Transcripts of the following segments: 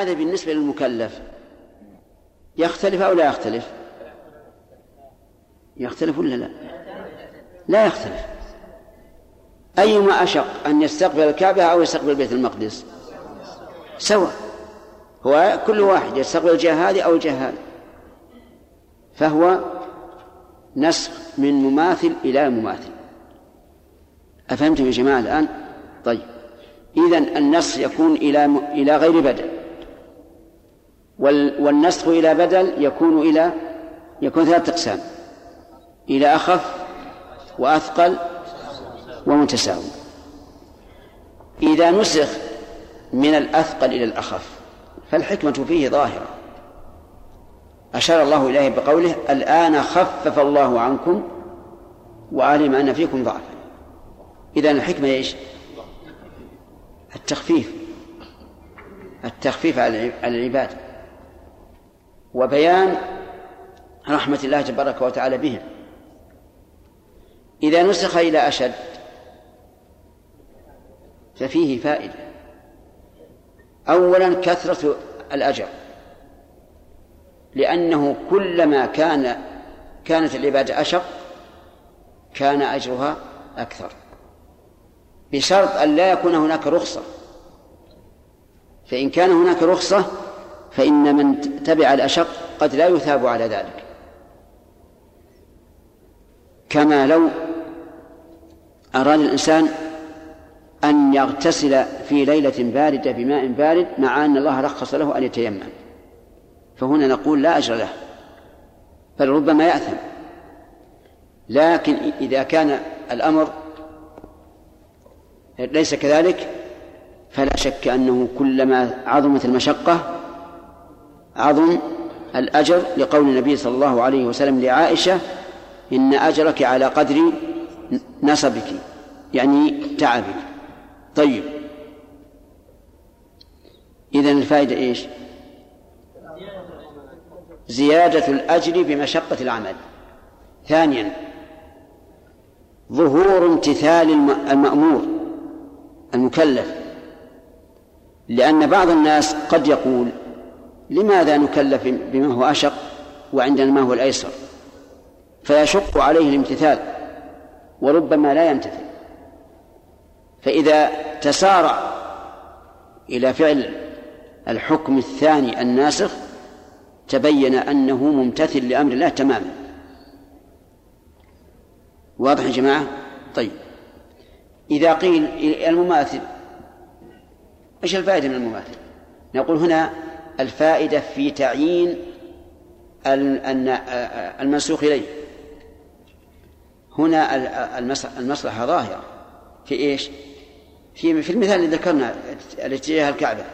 هذا بالنسبة للمكلف. يختلف أو لا يختلف؟ يختلف ولا لا؟ لا يختلف. أيما أشق أن يستقبل الكعبة أو يستقبل بيت المقدس؟ سواء. هو كل واحد يستقبل الجهة هذه أو الجهة هذه. فهو نسخ من مماثل إلى مماثل. أفهمتم يا جماعة الآن؟ طيب. إذا النسخ يكون إلى إلى غير بدل والنسخ إلى بدل يكون إلى يكون ثلاثة أقسام. إلى أخف وأثقل ومتساوي. إذا نسخ من الأثقل إلى الأخف فالحكمة فيه ظاهرة. أشار الله إليه بقوله الآن خفف الله عنكم وعلم أن فيكم ضعفا. إذا الحكمة إيش؟ التخفيف. التخفيف على العباد وبيان رحمة الله تبارك وتعالى بهم. إذا نسخ إلى أشد ففيه فائدة. أولا كثرة الأجر لأنه كلما كان كانت العبادة أشق كان أجرها أكثر. بشرط أن لا يكون هناك رخصة. فإن كان هناك رخصة فإن من تبع الأشق قد لا يثاب على ذلك. كما لو أراد الإنسان أن يغتسل في ليلة باردة بماء بارد مع أن الله رخص له أن يتيمم. فهنا نقول لا أجر له بل ربما يأثم. لكن إذا كان الأمر ليس كذلك فلا شك أنه كلما عظمت المشقة عظم الأجر لقول النبي صلى الله عليه وسلم لعائشة إن أجرك على قدر نصبك يعني تعبك. طيب. إذن الفائدة إيش؟ زيادة الأجر بمشقة العمل. ثانيا ظهور امتثال المأمور المكلف. لأن بعض الناس قد يقول لماذا نكلف بما هو أشق وعندنا ما هو الأيسر فيشق عليه الامتثال وربما لا يمتثل فإذا تسارع إلى فعل الحكم الثاني الناسخ تبين أنه ممتثل لأمر الله تماما واضح يا جماعة؟ طيب إذا قيل المماثل إيش الفائدة من المماثل؟ نقول هنا الفائدة في تعيين المنسوخ إليه. هنا المصلحة ظاهرة. في إيش؟ في في المثال اللي ذكرنا الاتجاه الكعبة.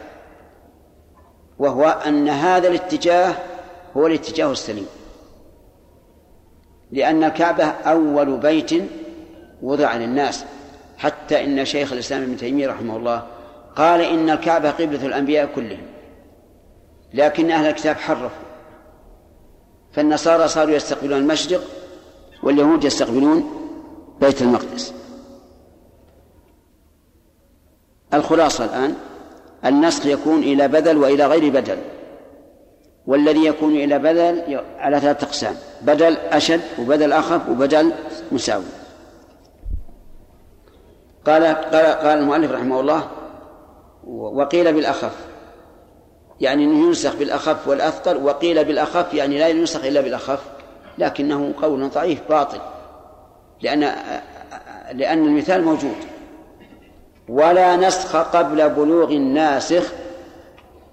وهو أن هذا الاتجاه هو الاتجاه السليم. لأن الكعبة أول بيت وضع للناس. حتى إن شيخ الإسلام ابن تيمية رحمه الله قال إن الكعبة قبلة الأنبياء كلهم. لكن أهل الكتاب حرفوا. فالنصارى صاروا يستقبلون المشرق واليهود يستقبلون بيت المقدس. الخلاصة الآن النسخ يكون إلى بدل وإلى غير بدل. والذي يكون إلى بدل على ثلاثة أقسام بدل أشد وبدل أخف وبدل مساوي. قال قال قال المؤلف رحمه الله وقيل بالأخف. يعني ينسخ بالأخف والأثقل وقيل بالأخف يعني لا ينسخ إلا بالأخف لكنه قول ضعيف باطل لأن لأن المثال موجود. ولا نسخ قبل بلوغ الناسخ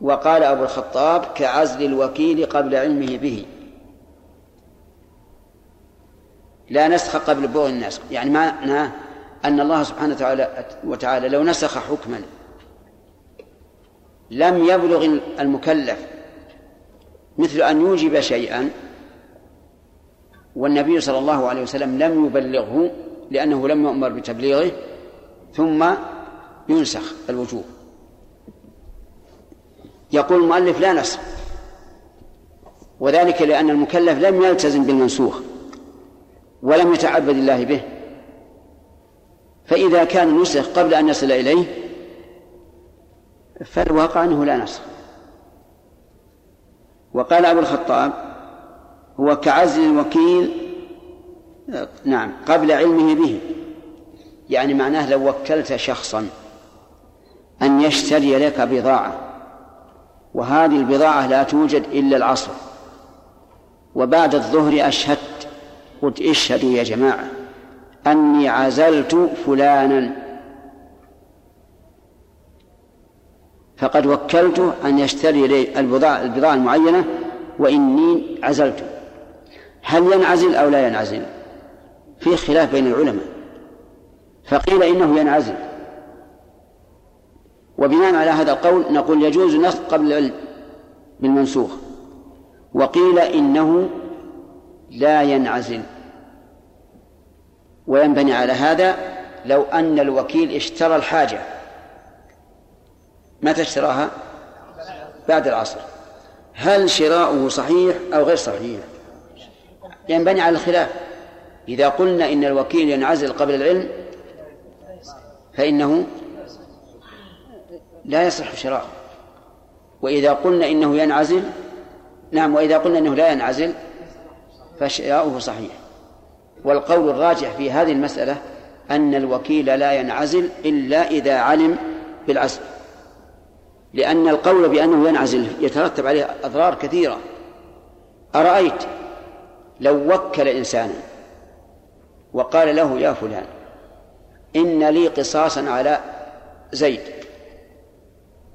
وقال أبو الخطاب كعزل الوكيل قبل علمه به. لا نسخ قبل بلوغ الناسخ يعني معناه أن الله سبحانه وتعالى, وتعالى لو نسخ حكما لم يبلغ المكلف مثل أن يوجب شيئا والنبي صلى الله عليه وسلم لم يبلغه لأنه لم يؤمر بتبليغه ثم ينسخ الوجوب. يقول المؤلف لا نسخ وذلك لأن المكلف لم يلتزم بالمنسوخ ولم يتعبد الله به. فإذا كان نسخ قبل أن يصل إليه فالواقع أنه لا نسخ وقال أبو الخطاب هو كعزل الوكيل نعم قبل علمه به. يعني معناه لو وكلت شخصا أن يشتري لك بضاعة وهذه البضاعة لا توجد إلا العصر. وبعد الظهر أشهدت قلت اشهدوا يا جماعة أني عزلت فلانا فقد وكلته أن يشتري لي البضاعة, البضاعة المعينة وإني عزلت. هل ينعزل أو لا ينعزل؟ في خلاف بين العلماء. فقيل إنه ينعزل. وبناء على هذا القول نقول يجوز نسخ قبل بالمنسوخ. وقيل إنه لا ينعزل. وينبني على هذا لو أن الوكيل اشترى الحاجة. متى اشتراها؟ بعد العصر. هل شراؤه صحيح أو غير صحيح؟ ينبني على الخلاف. إذا قلنا إن الوكيل ينعزل قبل العلم فإنه لا يصح شراؤه. وإذا قلنا إنه ينعزل نعم وإذا قلنا إنه لا ينعزل فشراؤه صحيح. والقول الراجح في هذه المسألة أن الوكيل لا ينعزل إلا إذا علم بالعزل. لأن القول بأنه ينعزل يترتب عليه أضرار كثيرة. أرأيت لو وكل إنسانا وقال له يا فلان إن لي قصاصا على زيد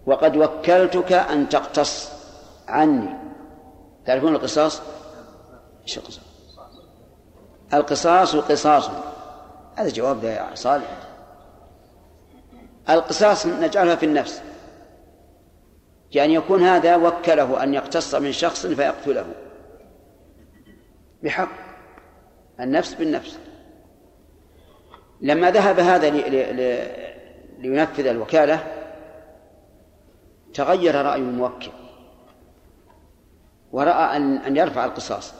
وقد وكلتك أن تقتص عني. تعرفون القصاص؟ إيش القصاص؟ القصاص قصاص. هذا جواب يا صالح. القصاص نجعلها في النفس. يعني يكون هذا وكله أن يقتص من شخص فيقتله. بحق. النفس بالنفس. لما ذهب هذا لينفذ الوكالة تغير رأي الموكل ورأى أن أن يرفع القصاص.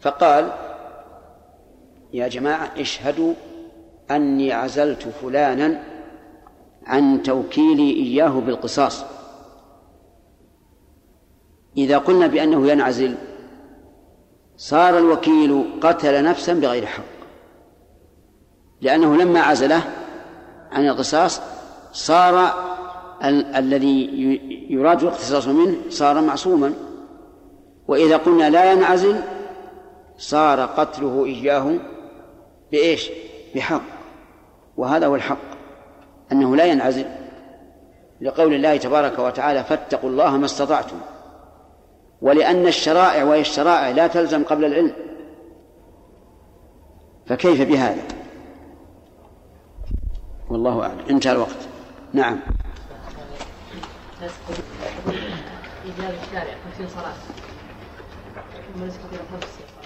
فقال يا جماعة اشهدوا أني عزلت فلانا عن توكيلي إياه بالقصاص. إذا قلنا بأنه ينعزل صار الوكيل قتل نفسا بغير حق. لأنه لما عزله عن القصاص صار ال- الذي يراد الاقتصاص منه صار معصوما. وإذا قلنا لا ينعزل صار قتله إياه بإيش؟ بحق. وهذا هو الحق أنه لا ينعزل. لقول الله تبارك وتعالى فاتقوا الله ما استطعتم. ولأن الشرائع وهي الشرائع لا تلزم قبل العلم. فكيف بهذا؟ والله أعلم. انتهى الوقت. نعم.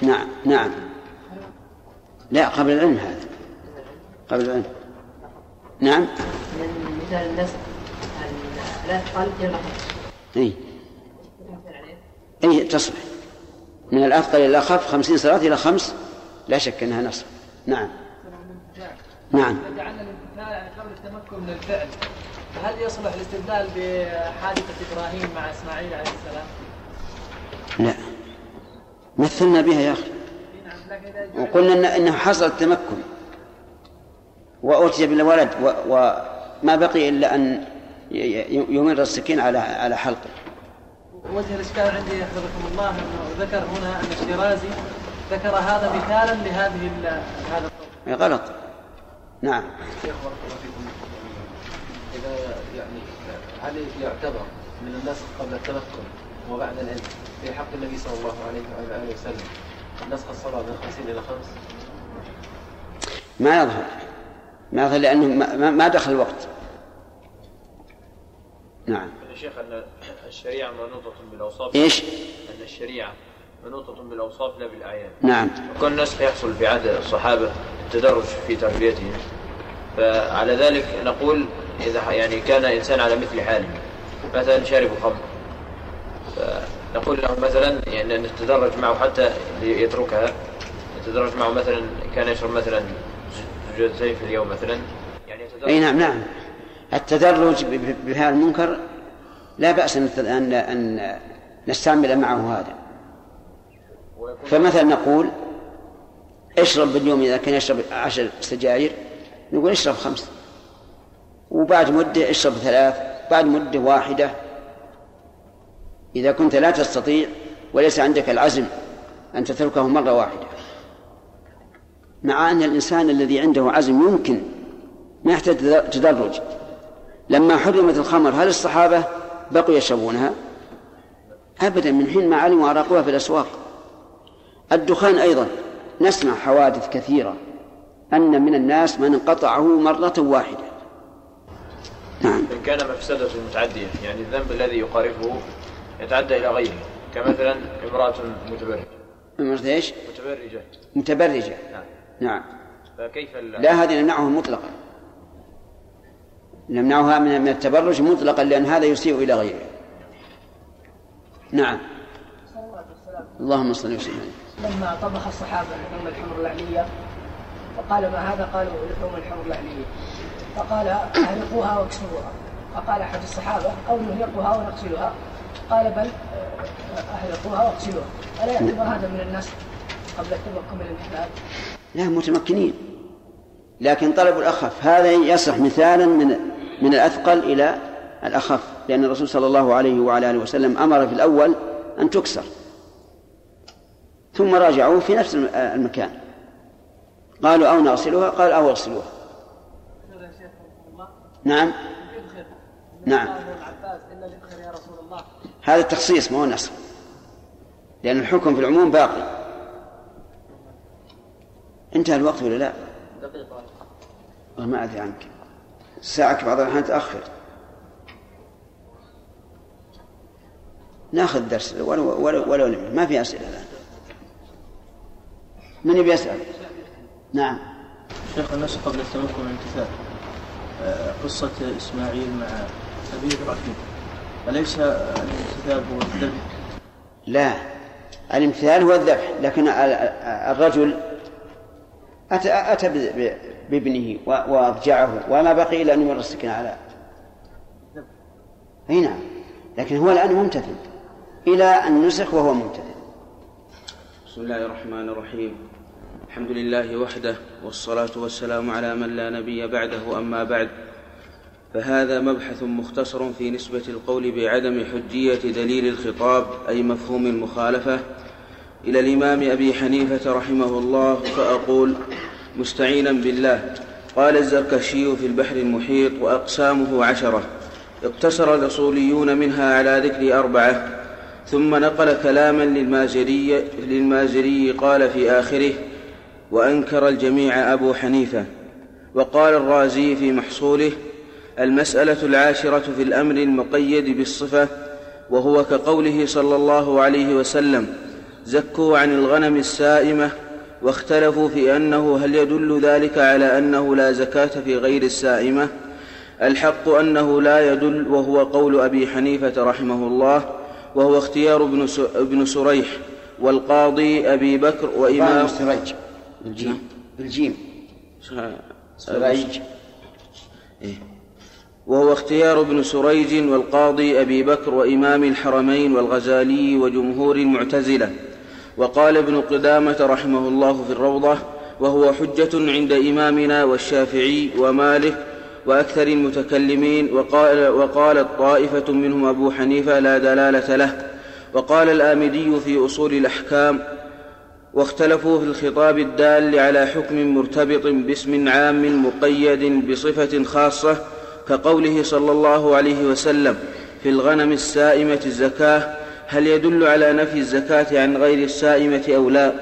نعم نعم. لا قبل العلم هذا. قبل العلم. نعم. من مثال النسخ لا تقل إي. اي تصلح من الافضل إلى الأخف خمسين صلاة إلى خمس لا شك أنها نصف نعم. نعم. جعلنا قبل التمكن من الفعل. هل يصلح الاستدلال بحادثة إبراهيم مع إسماعيل عليه السلام؟ لا. مثلنا بها يا أخي. وقلنا إن انه حصل التمكن. وأتي بالولد وما بقي إلا أن يمر السكين على على حلقه. وجه الإشكال عندي حفظكم الله أنه ذكر هنا أن الشيرازي ذكر هذا مثالا لهذه هذا الطرق. غلط. نعم. إذا يعني هل يعتبر من النسخ قبل التمكن وبعد العلم في حق النبي صلى الله عليه وعلى آله وسلم نسخ الصلاة من خمسين إلى خمس؟ ما يظهر ما يظهر لأنه ما, ما دخل الوقت نعم يا شيخ أن الشريعة منوطة بالأوصاف إيش؟ أن الشريعة منوطة بالأوصاف لا بالأعيان. نعم. وكون النسخ يحصل في عهد الصحابة التدرج في تربيتهم. فعلى ذلك نقول إذا يعني كان إنسان على مثل حاله مثلا شارب خمر. فنقول له مثلا يعني نتدرج معه حتى يتركها. نتدرج معه مثلا كان يشرب مثلا زوجتين في اليوم مثلا. يعني أي نعم نعم. التدرج بهذا المنكر لا بأس أن أن نستعمل معه هذا. فمثلا نقول اشرب باليوم إذا كان يشرب عشر سجاير نقول اشرب خمس وبعد مدة اشرب ثلاث بعد مدة واحدة. إذا كنت لا تستطيع وليس عندك العزم أن تتركه مرة واحدة. مع أن الإنسان الذي عنده عزم يمكن ما يحتاج تدرج. لما حرمت الخمر هل الصحابة بقوا يشربونها؟ أبدا من حين ما علموا أراقوها في الأسواق. الدخان أيضا نسمع حوادث كثيرة أن من الناس من انقطعه مرة واحدة. نعم. إن كان مفسدة متعدية يعني الذنب الذي يقارفه يتعدى إلى غيره كمثلا امرأة متبرجة. امرأة إيش؟ متبرجة. متبرجة. نعم. نعم. فكيف لا هذه نمنعه مطلقا. نمنعها من التبرج مطلقا لأن هذا يسيء إلى غيره. نعم. اللهم صل وسلم. لما طبخ الصحابة لحوم الحمر العلية فقال ما هذا؟ قالوا لحوم الحمر العلية. فقال اهرقوها واكسروها. فقال أحد الصحابة أو نهرقها ونغسلها. قال بل اهرقوها واغسلوها. ألا يعتبر هذا من الناس قبل التمكن من الانتفاع؟ لا متمكنين. لكن طلب الأخف. هذا يصح مثالا من من الأثقل إلى الأخف لأن الرسول صلى الله عليه وعلى آله وسلم أمر في الأول أن تكسر ثم راجعوه في نفس المكان. قالوا أو نغسلها؟ قال أو اغسلوها نعم. نعم. هذا التخصيص ما هو نص لأن الحكم في العموم باقي. انتهى الوقت ولا لا؟ دقيقة. ما أدري عنك. ساعك بعض الأحيان تأخر. ناخذ درس ولو ولو ولو ما في أسئلة الآن. من يبي يسأل؟ نعم. شيخ الناس قبل التمكن من الامتثال. آه، قصة إسماعيل مع أبي إبراهيم أليس الامتثال هو الذبح؟ لا. الامتثال هو الذبح لكن الرجل أتى, أتى بابنه وأضجعه وما بقي إلا أن يمر السكين على أي نعم. لكن هو الآن ممتثل إلى أن نسخ وهو ممتثل بسم الله الرحمن الرحيم. الحمد لله وحده والصلاة والسلام على من لا نبي بعده أما بعد. فهذا مبحث مختصر في نسبة القول بعدم حجية دليل الخطاب أي مفهوم المخالفة إلى الإمام أبي حنيفة رحمه الله فأقول مستعينا بالله. قال الزركشي في البحر المحيط وأقسامه عشرة. اقتصر الأصوليون منها على ذكر أربعة. ثم نقل كلاما للمازري, للمازري قال في آخره وأنكر الجميع أبو حنيفة. وقال الرازي في محصوله المسألة العاشرة في الأمر المقيد بالصفة وهو كقوله صلى الله عليه وسلم زكوا عن الغنم السائمة واختلفوا في أنه هل يدل ذلك على أنه لا زكاة في غير السائمة؟ الحق أنه لا يدل وهو قول أبي حنيفة رحمه الله وهو اختيار ابن ابن سريح والقاضي أبي بكر وإمام سريج. بالجيم. بالجيم. سريج. إيه. وهو اختيار ابن سريج والقاضي أبي بكر وإمام الحرمين والغزالي وجمهور المعتزلة. وقال ابن قدامة رحمه الله في الروضة وهو حجة عند إمامنا والشافعي ومالك وأكثر المتكلمين وقال وقالت طائفة منهم أبو حنيفة لا دلالة له. وقال الآمدي في أصول الأحكام واختلفوا في الخطاب الدال على حكم مرتبط باسم عام مقيد بصفة خاصة كقوله صلى الله عليه وسلم في الغنم السائمة الزكاة هل يدل على نفي الزكاة عن غير السائمة أو لا؟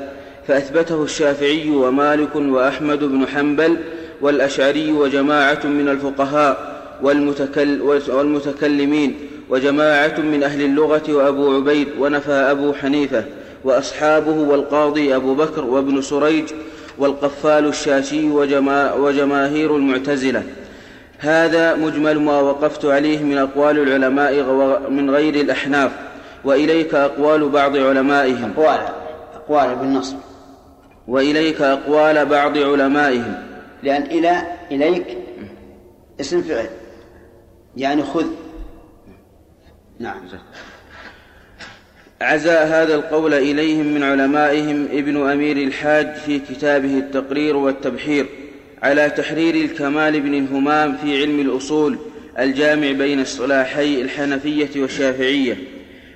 فأثبته الشافعي ومالك وأحمد بن حنبل والأشعري وجماعة من الفقهاء والمتكل والمتكلمين وجماعة من أهل اللغة وأبو عبيد ونفى أبو حنيفة وأصحابه والقاضي أبو بكر وابن سريج والقفال الشاشي وجما وجماهير المعتزلة. هذا مجمل ما وقفت عليه من أقوال العلماء من غير الأحناف. وإليك أقوال بعض علمائهم. أقوال أقوال بالنصب. وإليك أقوال بعض علمائهم. لأن إلى إليك اسم فعل. يعني خذ. نعم. عزا هذا القول إليهم من علمائهم ابن أمير الحاج في كتابه التقرير والتبحير على تحرير الكمال بن الهمام في علم الأصول الجامع بين اصطلاحي الحنفية والشافعية.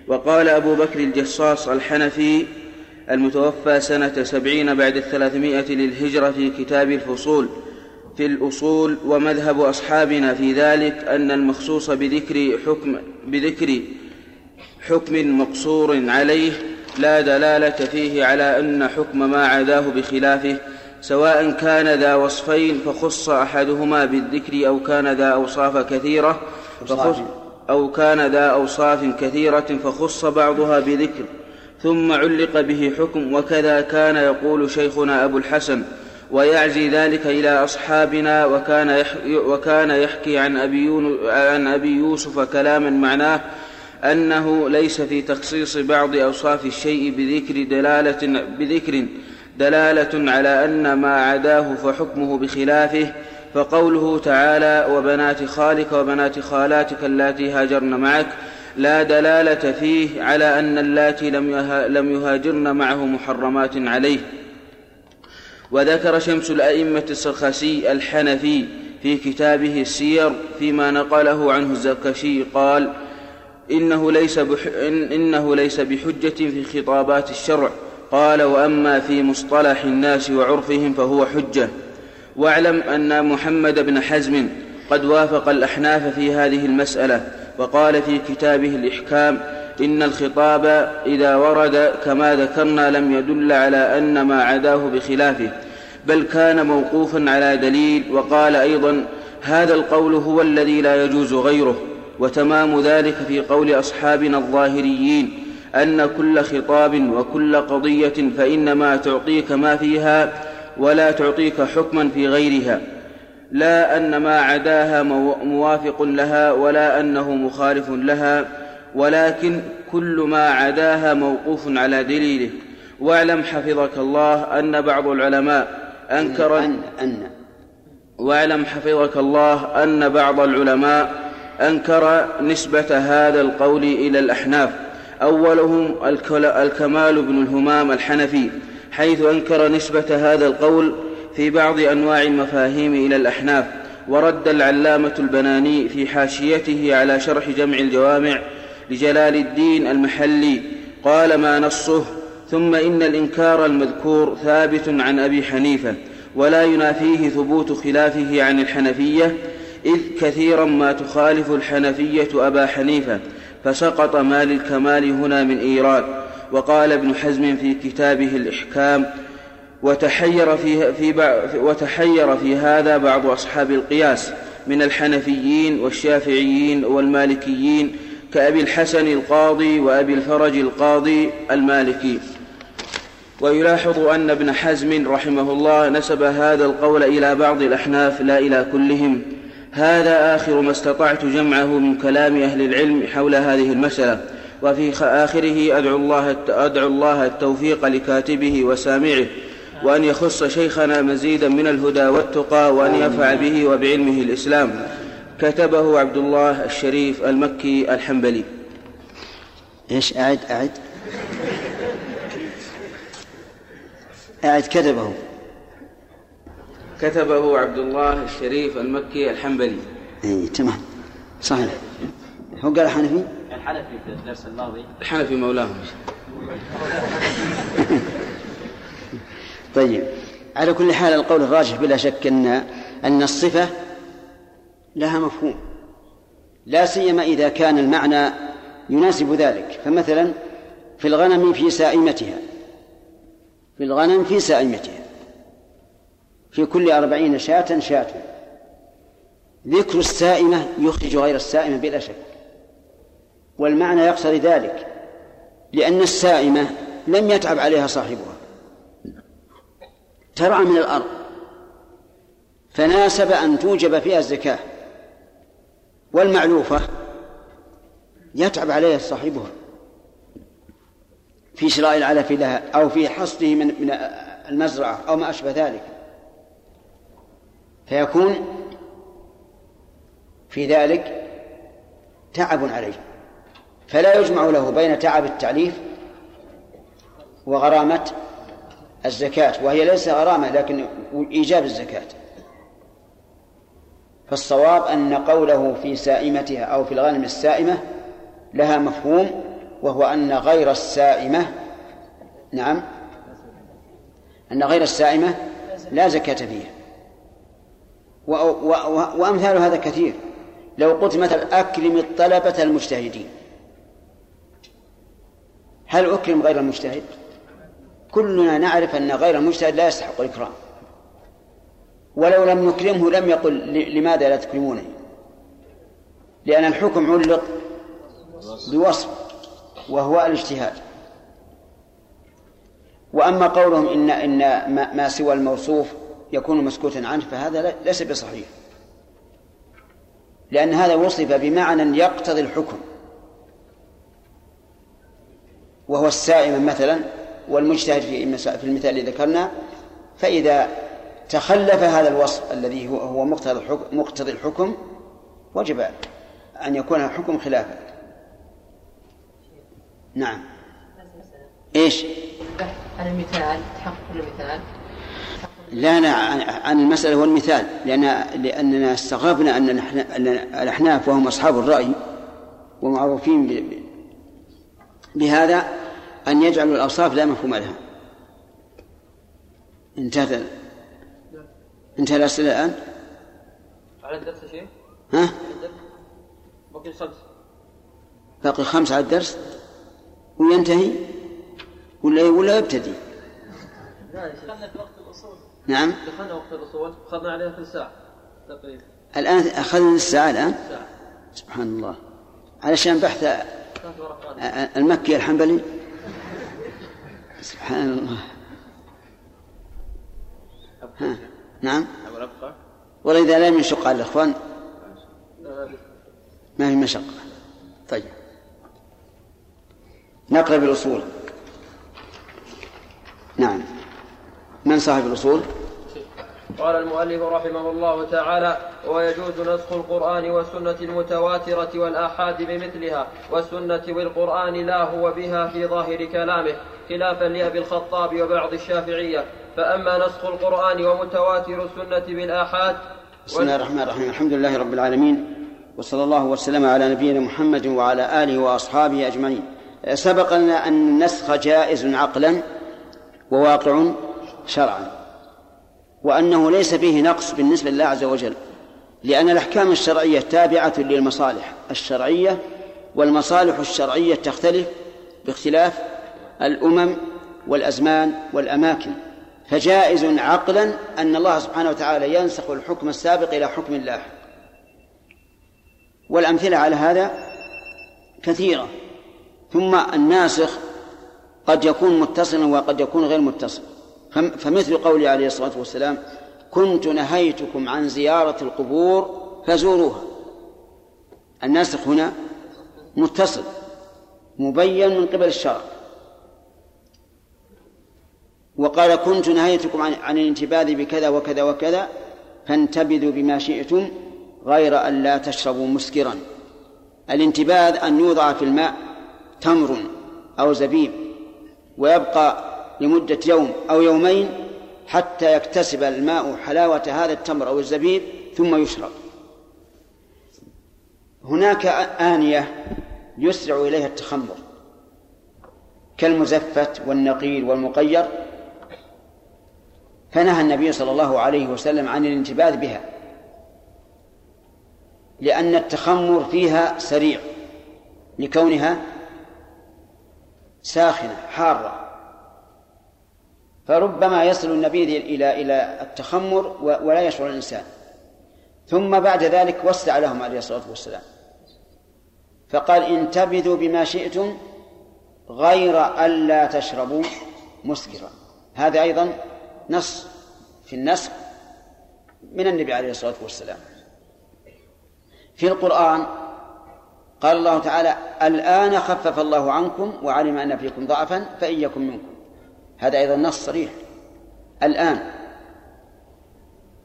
وقال أبو بكر الجصاص الحنفي المتوفى سنة سبعين بعد الثلاثمائة للهجرة في كتاب الفصول في الأصول ومذهب أصحابنا في ذلك أن المخصوص بذكر حكم بذكر حكم مقصور عليه لا دلالة فيه على أن حكم ما عداه بخلافه سواء كان ذا وصفين فخص أحدهما بالذكر أو كان ذا أوصاف كثيرة فخص أو كان ذا أوصاف كثيرة فخص بعضها بذكر ثم علق به حكم وكذا كان يقول شيخنا أبو الحسن ويعزي ذلك إلى أصحابنا وكان وكان يحكي عن أبي, عن أبي يوسف كلاما معناه أنه ليس في تخصيص بعض أوصاف الشيء بذكر دلالة بذكر دلالة على أن ما عداه فحكمه بخلافه فقوله تعالى وبنات خالك وبنات خالاتك اللاتي هاجرن معك لا دلالة فيه على أن اللاتي لم يهاجرن معه محرمات عليه. وذكر شمس الأئمة السرخسي الحنفي في كتابه السير فيما نقله عنه الزكشي قال إنه ليس, بح إنه ليس بحجة في خطابات الشرع. قال وأما في مصطلح الناس وعرفهم فهو حجة. واعلم أن محمد بن حزم قد وافق الأحناف في هذه المسألة وقال في كتابه الإحكام إن الخطاب إذا ورد كما ذكرنا لم يدل على أن ما عداه بخلافه بل كان موقوفا على دليل وقال أيضا هذا القول هو الذي لا يجوز غيره وتمام ذلك في قول أصحابنا الظاهريين أن كل خطاب وكل قضية فإنما تعطيك ما فيها ولا تعطيك حكما في غيرها لا أن ما عداها موافق لها ولا أنه مخالف لها ولكن كل ما عداها موقوف على دليله. واعلم حفظك الله أن بعض العلماء أنكر أن, أن واعلم حفظك الله أن بعض العلماء أنكر نسبة هذا القول إلى الأحناف أولهم الكمال بن الهمام الحنفي. حيث أنكر نسبة هذا القول في بعض أنواع المفاهيم إلى الأحناف ورد العلامة البناني في حاشيته على شرح جمع الجوامع لجلال الدين المحلي قال ما نصه؟ ثم إن الإنكار المذكور ثابت عن أبي حنيفة ولا ينافيه ثبوت خلافه عن الحنفية إذ كثيرا ما تخالف الحنفية أبا حنيفة فسقط ما للكمال هنا من إيراد. وقال ابن حزم في كتابه الإحكام وتحير في, في وتحير في هذا بعض أصحاب القياس من الحنفيين والشافعيين والمالكيين كأبي الحسن القاضي وأبي الفرج القاضي المالكي. ويلاحظ أن ابن حزم رحمه الله نسب هذا القول إلى بعض الأحناف لا إلى كلهم. هذا آخر ما استطعت جمعه من كلام أهل العلم حول هذه المسألة. وفي آخره أدعو الله, أدعو الله التوفيق لكاتبه وسامعه وأن يخص شيخنا مزيدا من الهدى والتقى وأن ينفع به وبعلمه الإسلام. كتبه عبد الله الشريف المكي الحنبلي. إيش أعد أعد. أعد كتبه. كتبه عبد الله الشريف المكي الحنبلي. اي تمام. صحيح. هو قال حنفي؟ الحنفي في الدرس الماضي؟ الحنفي مولاهم. طيب على كل حال القول الراجح بلا شك أن أن الصفة لها مفهوم. لا سيما إذا كان المعنى يناسب ذلك. فمثلا في الغنم في سائمتها. في الغنم في سائمتها. في كل أربعين شاة شاة. ذكر السائمة يخرج غير السائمة بلا شك. والمعنى يقتضي ذلك لأن السائمة لم يتعب عليها صاحبها. ترعى من الأرض فناسب أن توجب فيها الزكاة والمعلوفة يتعب عليها صاحبها. في شراء العلف لها أو في حصده من من المزرعة أو ما أشبه ذلك. فيكون في ذلك تعب عليه. فلا يجمع له بين تعب التعليف وغرامة الزكاة وهي ليس غرامة لكن إيجاب الزكاة. فالصواب أن قوله في سائمتها أو في الغنم السائمة لها مفهوم وهو أن غير السائمة نعم أن غير السائمة لا زكاة فيها. وأمثال هذا كثير. لو قلت مثلا أكرم الطلبة المجتهدين هل أكرم غير المجتهد؟ كلنا نعرف أن غير المجتهد لا يستحق الإكرام. ولو لم نكرمه لم يقل لماذا لا تكرمونني لأن الحكم علق بوصف وهو الاجتهاد. وأما قولهم إن إن ما سوى الموصوف يكون مسكوتا عنه فهذا ليس بصحيح. لأن هذا وصف بمعنى يقتضي الحكم. وهو السائم مثلا والمجتهد في في المثال الذي ذكرنا فإذا تخلف هذا الوصف الذي هو هو مقتضي الحكم مقتضي الحكم وجب أن يكون الحكم خلافه نعم. إيش؟ عن المثال تحقق المثال؟ لا لا عن المسألة والمثال لأن لأننا استغربنا أن الأحناف وهم أصحاب الرأي ومعروفين بهذا أن يجعلوا الأوصاف لا مفهوم لها. انتهت انتهى الأسئلة الآن؟ على الدرس شيء؟ ها؟ باقي خمس باقي خمس على الدرس؟ وينتهي؟ ولا ولا يبتدي؟ دخلنا في وقت الأصول. نعم. دخلنا وقت الأصول. أخذنا عليها ثلث ساعة تقريبا. الآن أخذنا الساعة الآن؟ ساعة سبحان الله. علشان بحث المكي الحنبلي؟ سبحان الله. ها. نعم. والله إذا لم يشق على الإخوان. ما في مشقة. طيب. نقرأ بالأصول. نعم. من صاحب الأصول؟ قال المؤلف رحمه الله تعالى ويجوز نسخ القرآن والسنة المتواترة والآحاد بمثلها والسنة والقرآن لا هو بها في ظاهر كلامه خلافا لأبي الخطاب وبعض الشافعية. فأما نسخ القرآن ومتواتر السنة بالآحاد بسم الله الرحمن الرحيم. الحمد لله رب العالمين وصلى الله وسلم على نبينا محمد وعلى آله وأصحابه أجمعين. سبق لنا أن النسخ جائز عقلا وواقع شرعا. وأنه ليس فيه نقص بالنسبة لله عز وجل لأن الأحكام الشرعية تابعة للمصالح. الشرعية والمصالح الشرعية تختلف باختلاف الأمم والأزمان والأماكن. فجائز عقلا أن الله سبحانه وتعالى ينسخ الحكم السابق إلى حكم لاحق والأمثلة على هذا كثيرة. ثم الناسخ قد يكون متصلا وقد يكون غير متصل. فمثل قوله عليه الصلاة والسلام كنت نهيتكم عن زيارة القبور فزوروها. الناسخ هنا متصل مبين من قبل الشرع. وقال كنت نهيتكم عن, عن الانتباذ بكذا وكذا وكذا فانتبذوا بما شئتم غير أن لا تشربوا مسكرا. الانتباذ أن يوضع في الماء تمر أو زبيب ويبقى لمدة يوم أو يومين حتى يكتسب الماء حلاوة هذا التمر أو الزبيب ثم يشرب. هناك آنية يسرع إليها التخمر كالمزفت والنقيل والمقير. فنهى النبي صلى الله عليه وسلم عن الانتباذ بها لأن التخمر فيها سريع لكونها ساخنة حارة. فربما يصل النبيذ إلى إلى التخمر ولا يشعر الإنسان. ثم بعد ذلك وسع لهم عليه الصلاة والسلام. فقال انتبذوا بما شئتم غير ألا تشربوا مسكرا. هذا أيضا نص في النسخ من النبي عليه الصلاة والسلام. في القرآن قال الله تعالى الآن خفف الله عنكم وعلم أن فيكم ضعفا فإن يكن منكم. هذا أيضا نص صريح. الآن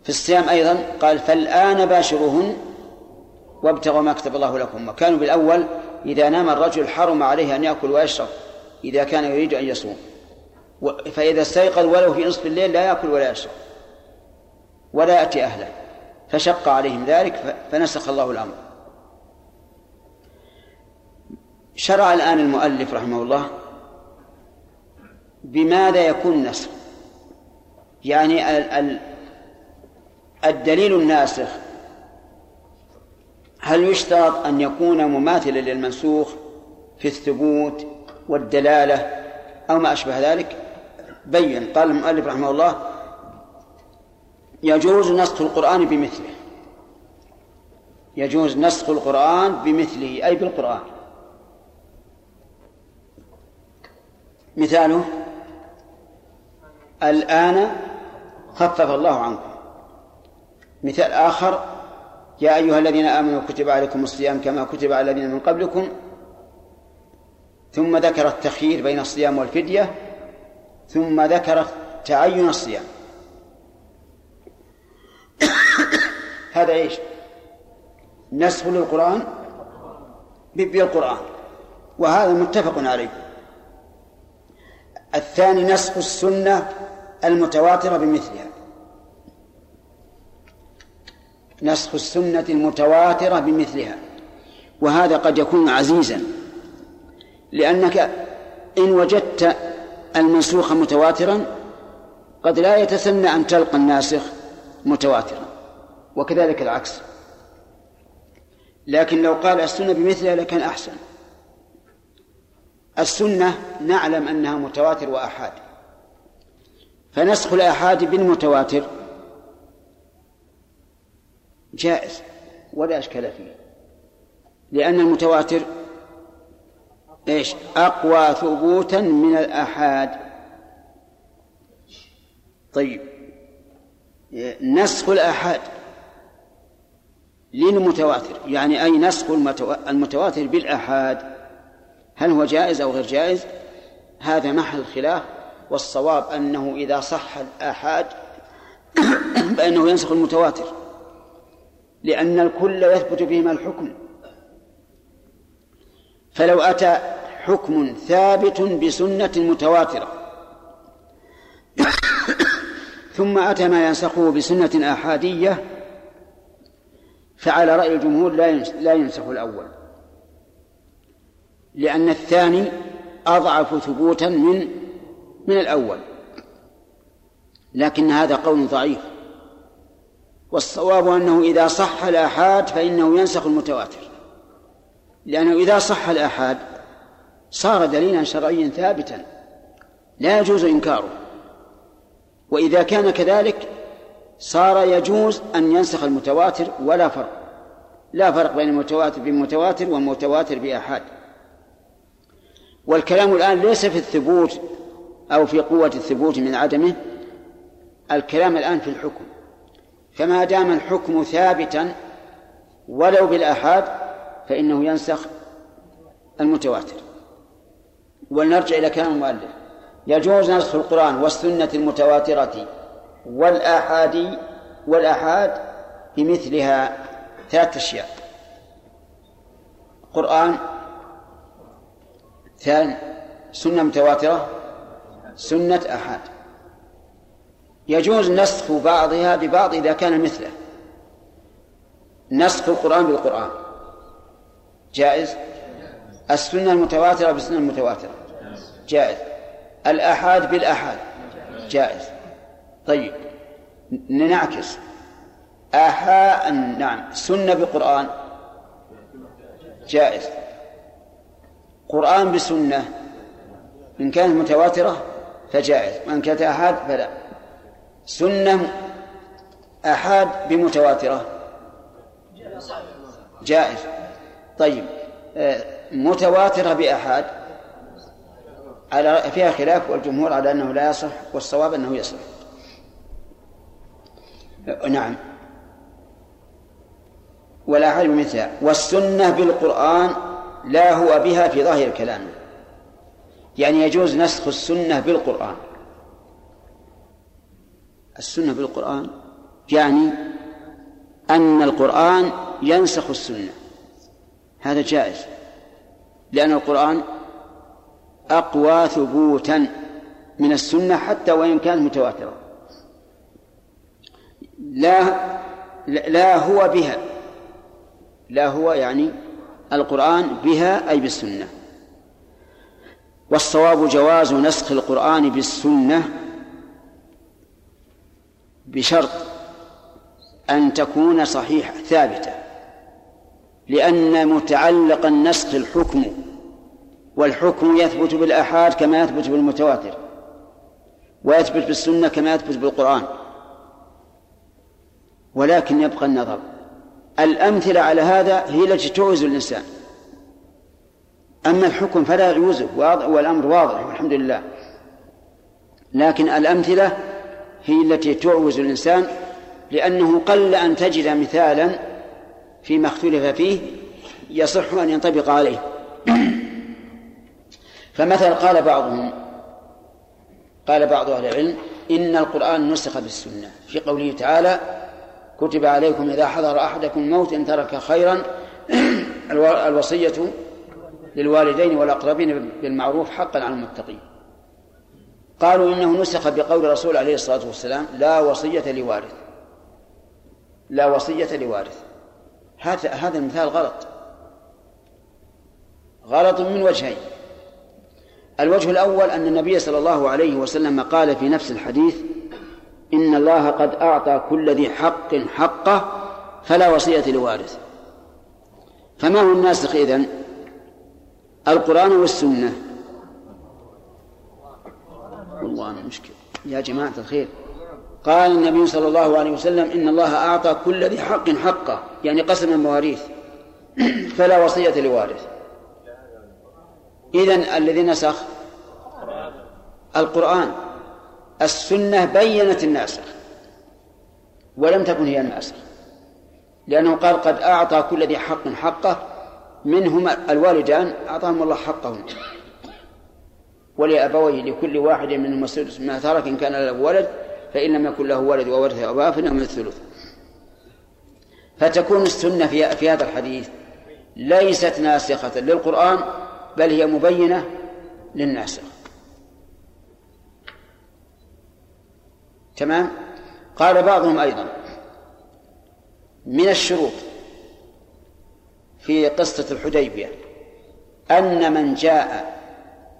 في الصيام أيضا قال فالآن باشروهن وابتغوا ما كتب الله لكم. وكانوا بالأول إذا نام الرجل حرم عليه أن يأكل ويشرب إذا كان يريد أن يصوم. فإذا استيقظ ولو في نصف الليل لا يأكل ولا يشرب ولا يأتي أهله. فشق عليهم ذلك فنسخ الله الأمر. شرع الآن المؤلف رحمه الله بماذا يكون النسخ؟ يعني ال- ال- الدليل الناسخ هل يشترط أن يكون مماثلا للمنسوخ في الثبوت والدلالة أو ما أشبه ذلك؟ بين قال المؤلف رحمه الله يجوز نسخ القرآن بمثله. يجوز نسخ القرآن بمثله أي بالقرآن. مثاله؟ الآن خفف الله عنكم. مثال آخر يا أيها الذين آمنوا كتب عليكم الصيام كما كتب على الذين من قبلكم. ثم ذكر التخيير بين الصيام والفدية. ثم ذكر تعين الصيام. هذا إيش؟ نسخ للقرآن بالقرآن وهذا متفق عليه. الثاني نسخ السنة المتواترة بمثلها. نسخ السنة المتواترة بمثلها. وهذا قد يكون عزيزا لأنك إن وجدت المنسوخ متواترا قد لا يتسنى أن تلقى الناسخ متواترا. وكذلك العكس. لكن لو قال السنة بمثلها لكان أحسن. السنة نعلم أنها متواتر وأحاد. فنسخ الآحاد بالمتواتر جائز ولا إشكال فيه. لأن المتواتر إيش؟ أقوى ثبوتا من الآحاد. طيب. نسخ الآحاد للمتواتر يعني أي نسخ المتواتر بالآحاد هل هو جائز أو غير جائز؟ هذا محل خلاف والصواب أنه إذا صح الآحاد فإنه ينسخ المتواتر لأن الكل يثبت بهما الحكم. فلو أتى حكم ثابت بسنة متواترة ثم أتى ما ينسخه بسنة آحادية فعلى رأي الجمهور لا ينسخ الأول. لأن الثاني أضعف ثبوتا من من الأول. لكن هذا قول ضعيف. والصواب أنه إذا صح الآحاد فإنه ينسخ المتواتر. لأنه إذا صح الآحاد صار دليلا شرعيا ثابتا. لا يجوز إنكاره. وإذا كان كذلك صار يجوز أن ينسخ المتواتر ولا فرق. لا فرق بين المتواتر بمتواتر والمتواتر بآحاد. والكلام الآن ليس في الثبوت أو في قوة الثبوت من عدمه الكلام الآن في الحكم. فما دام الحكم ثابتا ولو بالآحاد فإنه ينسخ المتواتر. ولنرجع إلى كلام المؤلف. يجوز نسخ القرآن والسنة المتواترة والآحاد والآحاد بمثلها ثلاثة أشياء. قرآن ثاني سنة متواترة سنة أحاد يجوز نسخ بعضها ببعض إذا كان مثله. نسخ القرآن بالقرآن. جائز؟ السنة المتواترة بالسنة المتواترة جائز. الآحاد بالآحاد. جائز. طيب. ننعكس. آحاء نعم. سنة بقرآن جائز. قرآن بسنة. إن كانت متواترة فجائز وإن كانت آحاد فلا. سنة آحاد بمتواترة. جائز. طيب متواترة بآحاد على فيها خلاف والجمهور على أنه لا يصح والصواب أنه يصح. نعم. ولا علم مثلها والسنة بالقرآن لا هو بها في ظاهر الكلام. يعني يجوز نسخ السنة بالقرآن. السنة بالقرآن يعني أن القرآن ينسخ السنة. هذا جائز. لأن القرآن أقوى ثبوتا من السنة حتى وإن كانت متواترة. لا لا هو بها. لا هو يعني القرآن بها أي بالسنة. والصواب جواز نسخ القرآن بالسنة بشرط أن تكون صحيحة ثابتة. لأن متعلق النسخ الحكم والحكم يثبت بالآحاد كما يثبت بالمتواتر ويثبت بالسنة كما يثبت بالقرآن. ولكن يبقى النظر. الأمثلة على هذا هي التي تعوز الإنسان. أما الحكم فلا يعوزه والأمر واضح والحمد لله. لكن الأمثلة هي التي تعوز الإنسان لأنه قل أن تجد مثالا فيما اختلف فيه يصح أن ينطبق عليه. فمثلا قال بعضهم قال بعض أهل العلم إن القرآن نسخ بالسنة في قوله تعالى كتب عليكم إذا حضر أحدكم الموت إن ترك خيرا الوصية للوالدين والأقربين بالمعروف حقا على المتقين. قالوا إنه نسخ بقول الرسول عليه الصلاة والسلام لا وصية لوارث. لا وصية لوارث. هذا هذا المثال غلط. غلط من وجهين. الوجه الأول أن النبي صلى الله عليه وسلم قال في نفس الحديث إن الله قد أعطى كل ذي حق حقه فلا وصية لوارث. فما هو الناسخ إذن؟ القرآن والسنة. والله أنا مشكلة. يا جماعة الخير. قال النبي صلى الله عليه وسلم إن الله أعطى كل ذي حق حقه يعني قسم المواريث. فلا وصية لوارث. إذن الذي نسخ؟ القرآن. السنة بينت الناسخ ولم تكن هي الناسخ لأنه قال قد أعطى كل ذي حق حقه منهم الوالدان أعطاهم الله حقهم. ولأبويه لكل واحد منهم السدس ما ترك إن كان له ولد فإن لم يكن له ولد وورث أباه فإنه من الثلث. فتكون السنة في, في هذا الحديث ليست ناسخة للقرآن بل هي مبينة للناسخ. تمام؟ قال بعضهم أيضا. من الشروط في قصة الحديبية أن من جاء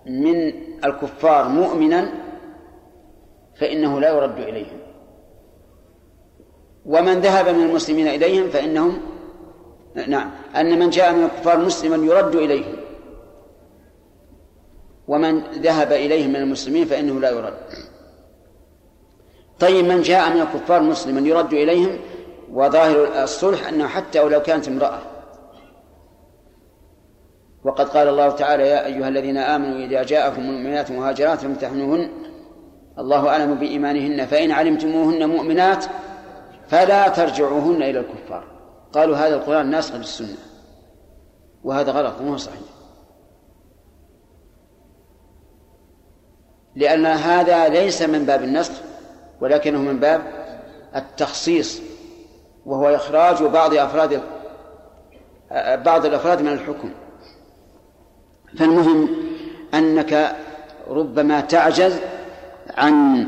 من الكفار مؤمنا فإنه لا يرد إليهم. ومن ذهب من المسلمين إليهم فإنهم نعم أن من جاء من الكفار مسلما يرد إليهم. ومن ذهب إليهم من المسلمين فإنه لا يرد. طيب من جاء من الكفار مسلما يرد إليهم وظاهر الصلح أنه حتى ولو كانت امرأة. وقد قال الله تعالى يا أيها الذين آمنوا إذا جاءكم المؤمنات مهاجرات فامتحنوهن الله أعلم بإيمانهن فإن علمتموهن مؤمنات فلا ترجعوهن إلى الكفار. قالوا هذا القرآن ناسخ للسنة وهذا غلط مو صحيح. لأن هذا ليس من باب النسخ ولكنه من باب التخصيص وهو إخراج بعض أفراد بعض الأفراد من الحكم. فالمهم أنك ربما تعجز عن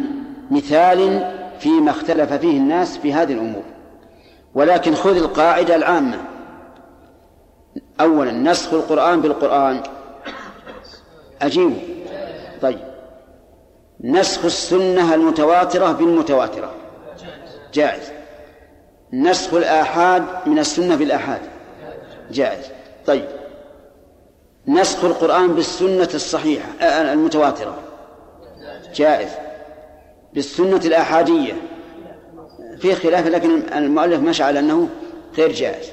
مثال فيما اختلف فيه الناس في هذه الأمور. ولكن خذ القاعدة العامة. أولا نسخ القرآن بالقرآن. أجيبه. طيب. نسخ السنة المتواترة بالمتواترة. جائز. نسخ الآحاد من السنة بالآحاد. جائز. طيب. نسخ القرآن بالسنة الصحيحة المتواترة. جائز. بالسنة الآحادية. في خلاف لكن المؤلف مشى على أنه غير جائز.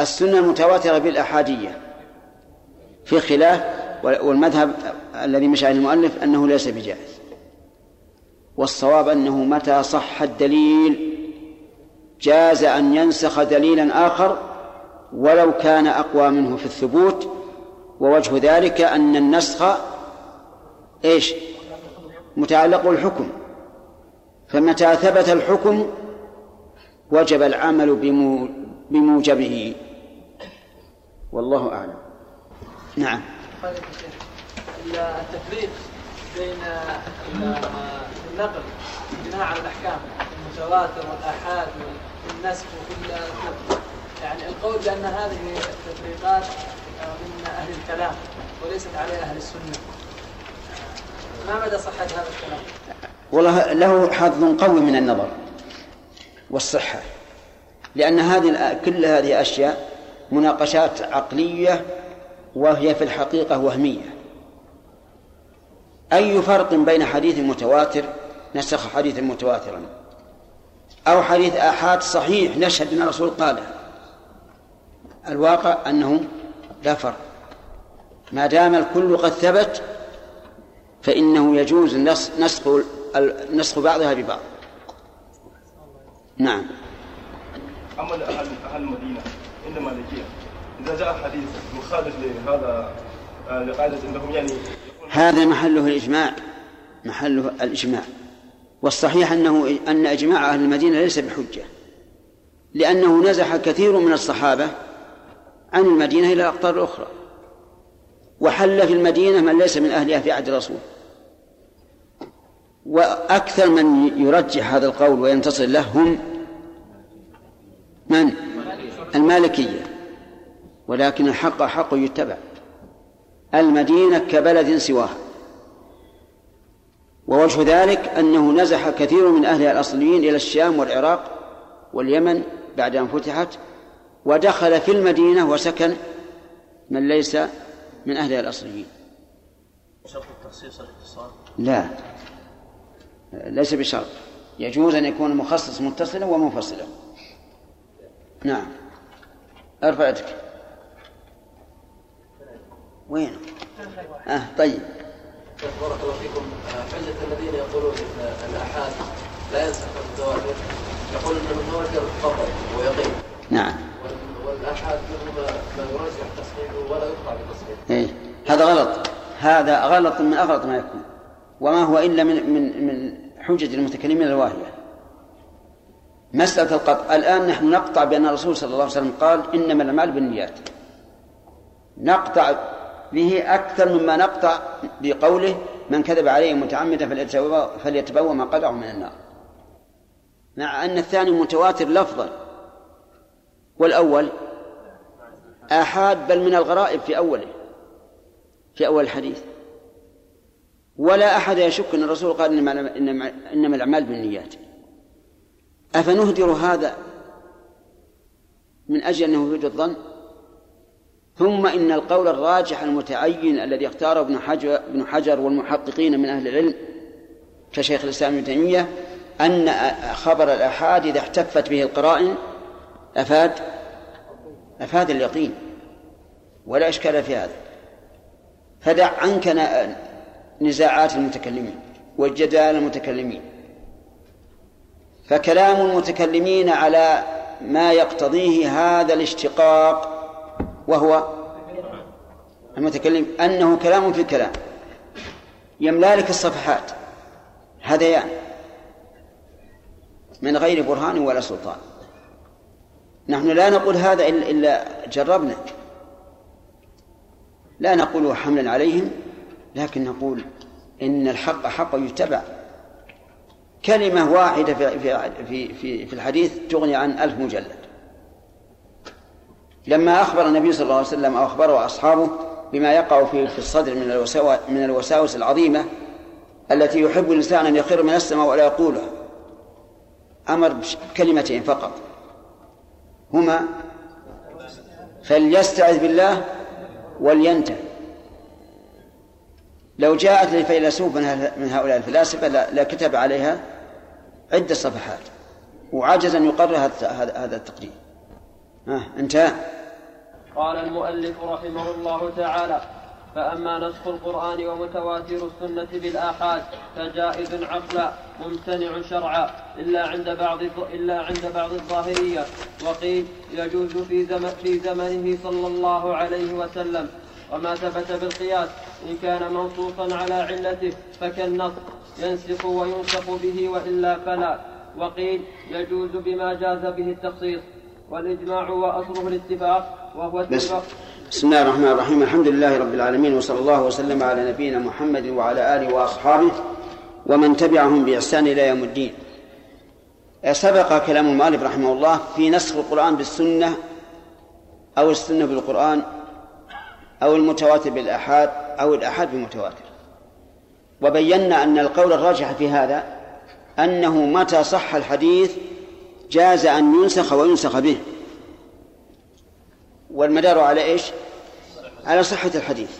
السنة المتواترة بالأحادية. في خلاف والمذهب الذي مشى عليه المؤلف أنه ليس بجائز. والصواب أنه متى صح الدليل جاز أن ينسخ دليلا آخر ولو كان أقوى منه في الثبوت ووجه ذلك أن النسخ إيش؟ متعلق بالحكم. فمتى ثبت الحكم وجب العمل بموجبه. والله أعلم. نعم. التفريق بين النقل بناء على الأحكام المتواتر والآحاد والنسخ وكل يعني القول بأن هذه التفريقات من أهل الكلام وليست على أهل السنة. ما مدى صحة هذا الكلام؟ والله له حظ قوي من النظر والصحة لأن هذه كل هذه أشياء مناقشات عقلية وهي في الحقيقة وهمية. أي فرق بين حديث متواتر نسخ حديث متواترا أو حديث آحاد صحيح نشهد أن الرسول قاله الواقع أنه لا فرق. ما دام الكل قد ثبت فإنه يجوز نسخ نسخ بعضها ببعض. نعم. عمل أهل المدينة عند مالكية إذا جاء حديث مخالف لهذا آه، لقاعدة أنهم يعني هذا محله الإجماع محله الإجماع. والصحيح أنه أن إجماع أهل المدينة ليس بحجة لأنه نزح كثير من الصحابة عن المدينة إلى الأقطار الأخرى وحل في المدينة من ليس من أهلها في عهد الرسول. وأكثر من يرجح هذا القول وينتصر له هم من؟ المالكية. ولكن الحق حق يتبع. المدينة كبلد سواها ووجه ذلك أنه نزح كثير من أهلها الأصليين إلى الشام والعراق واليمن بعد أن فتحت ودخل في المدينة وسكن من ليس من أهلها الأصليين. شرط التخصيص الاتصال؟ لا. ليس بشرط. يجوز أن يكون المخصص متصلا ومنفصلا. نعم. ارفع يدك وين آه طيب. بارك الله فيكم. حجة الذين يقولون إن الأحاد لا ينسخ المتواتر يقول إن المتواتر خطأ ويقين. نعم. والأحاد منه ما يرجح تصحيحه ولا يقطع بتصحيحه إيه. هذا غلط. هذا غلط من أغلط ما يكون. وما هو إلا من من من حجج المتكلمين الواهية. مسألة القطع. الآن نحن نقطع بأن الرسول صلى الله عليه وسلم قال إنما الأعمال بالنيات. نقطع به أكثر مما نقطع بقوله من كذب عليه متعمدا فليتبوأ ما قدعه من النار. مع أن الثاني متواتر لفظا. والأول آحاد بل من الغرائب في أوله في أول الحديث. ولا أحد يشك أن الرسول قال إنما, إنما الأعمال بالنيات. أفنهدر هذا من أجل أنه يوجد الظن ثم إن القول الراجح المتعين الذي اختاره ابن حجر, ابن حجر والمحققين من أهل العلم كشيخ الإسلام ابن تيمية أن خبر الآحاد إذا احتفت به القرائن أفاد أفاد اليقين ولا إشكال في هذا. فدع عنك نزاعات المتكلمين والجدال المتكلمين. فكلام المتكلمين على ما يقتضيه هذا الاشتقاق وهو المتكلم أنه كلام في كلام يملالك الصفحات هذيان من غير برهان ولا سلطان. نحن لا نقول هذا إلا جربنا. لا نقول حملا عليهم لكن نقول إن الحق حق يتبع. كلمة واحدة في في في في الحديث تغني عن ألف مجلد. لما أخبر النبي صلى الله عليه وسلم أو أخبره أصحابه بما يقع في في الصدر من من الوساوس العظيمة التي يحب الإنسان أن يخر من السماء ولا يقولها. أمر بكلمتين فقط. هما فليستعذ بالله ولينتهي. لو جاءت للفيلسوف من هؤلاء الفلاسفة لكتب عليها عدة صفحات. وعجز أن يقرر هذا التقرير. ها انتهى قال المؤلف رحمه الله تعالى فأما نسخ القرآن ومتواتر السنة بالآحاد فجائز عقلا ممتنع شرعا إلا عند بعض إلا عند بعض الظاهرية. وقيل يجوز في زمن في زمنه صلى الله عليه وسلم. وما ثبت بالقياس إن كان منصوصا على علته فكالنص ينسخ وينسخ به وإلا فلا. وقيل يجوز بما جاز به التخصيص. والإجماع وأصله الاتفاق وهو بس. بسم الله الرحمن الرحيم. الحمد لله رب العالمين وصلى الله وسلم على نبينا محمد وعلى آله وأصحابه ومن تبعهم بإحسان إلى يوم الدين. سبق كلام المؤلف رحمه الله في نسخ القرآن بالسنة أو السنة بالقرآن أو المتواتر بالأحاد أو الأحاد بالمتواتر. وبينا أن القول الراجح في هذا أنه متى صح الحديث جاز أن ينسخ وينسخ به. والمدار على إيش؟ على صحة الحديث.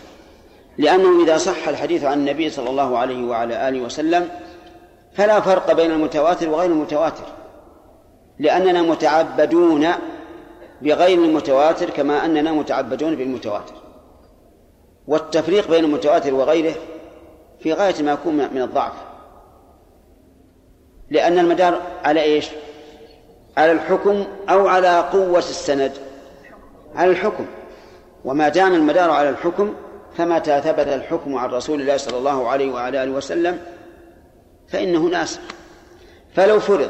لأنه إذا صح الحديث عن النبي صلى الله عليه وعلى آله وسلم فلا فرق بين المتواتر وغير المتواتر. لأننا متعبدون بغير المتواتر كما أننا متعبدون بالمتواتر. والتفريق بين المتواتر وغيره في غاية ما يكون من الضعف. لأن المدار على إيش؟ على الحكم أو على قوة السند؟ على الحكم. وما دام المدار على الحكم فمتى ثبت الحكم عن رسول الله صلى الله عليه وعلى آله وسلم فإنه ناسخ فلو فرض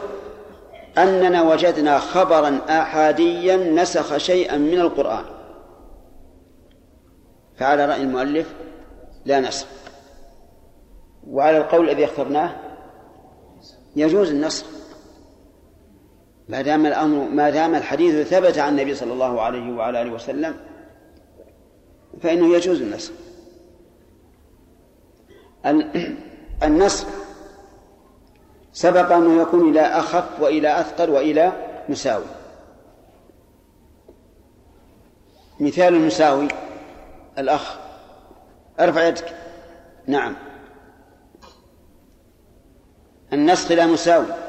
أننا وجدنا خبرا آحاديا نسخ شيئا من القرآن فعلى رأي المؤلف لا نسخ. وعلى القول الذي اخترناه يجوز النسخ. ما دام الأمر ما دام الحديث ثبت عن النبي صلى الله عليه وعلى آله وسلم فإنه يجوز النسخ. النسخ سبق أنه يكون إلى أخف وإلى أثقل وإلى مساوي. مثال المساوي الأخ. أرفع يدك. نعم. النسخ إلى مساوي.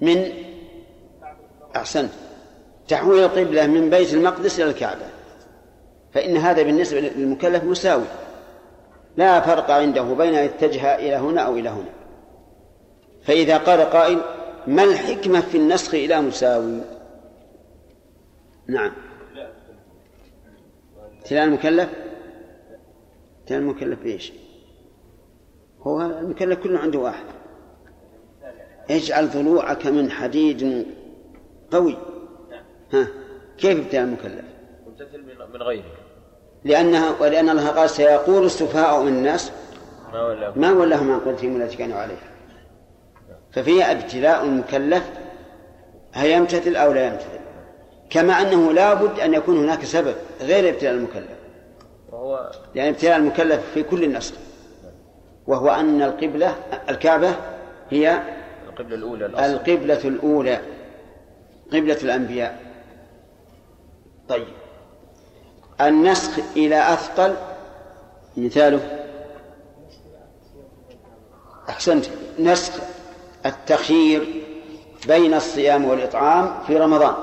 من أحسنت تحويل القبلة من بيت المقدس إلى الكعبة. فإن هذا بالنسبة للمكلف مساوي. لا فرق عنده بين أن يتجه إلى هنا أو إلى هنا. فإذا قال قائل ما الحكمة في النسخ إلى مساوي؟ نعم. ابتلاء المكلف؟ ابتلاء المكلف إيش؟ هو المكلف كله عنده واحد. اجعل ضلوعك من حديد قوي. ها كيف ابتلاء المكلف؟ ممتثل من غيره. لأنها ولأن الله قال سيقول السفهاء من الناس ما ولا ما ولاهم عن قولتهم التي كانوا عليها. ففيها ابتلاء المكلف هل يمتثل أو لا يمتثل؟ كما أنه لا بد أن يكون هناك سبب غير ابتلاء المكلف. وهو يعني ابتلاء المكلف في كل النسخ وهو أن القبلة الكعبة هي القبلة الأولى الأصل. القبلة الأولى. قبلة الأنبياء. طيب. النسخ إلى أثقل. مثاله. أحسنت. نسخ التخيير بين الصيام والإطعام في رمضان.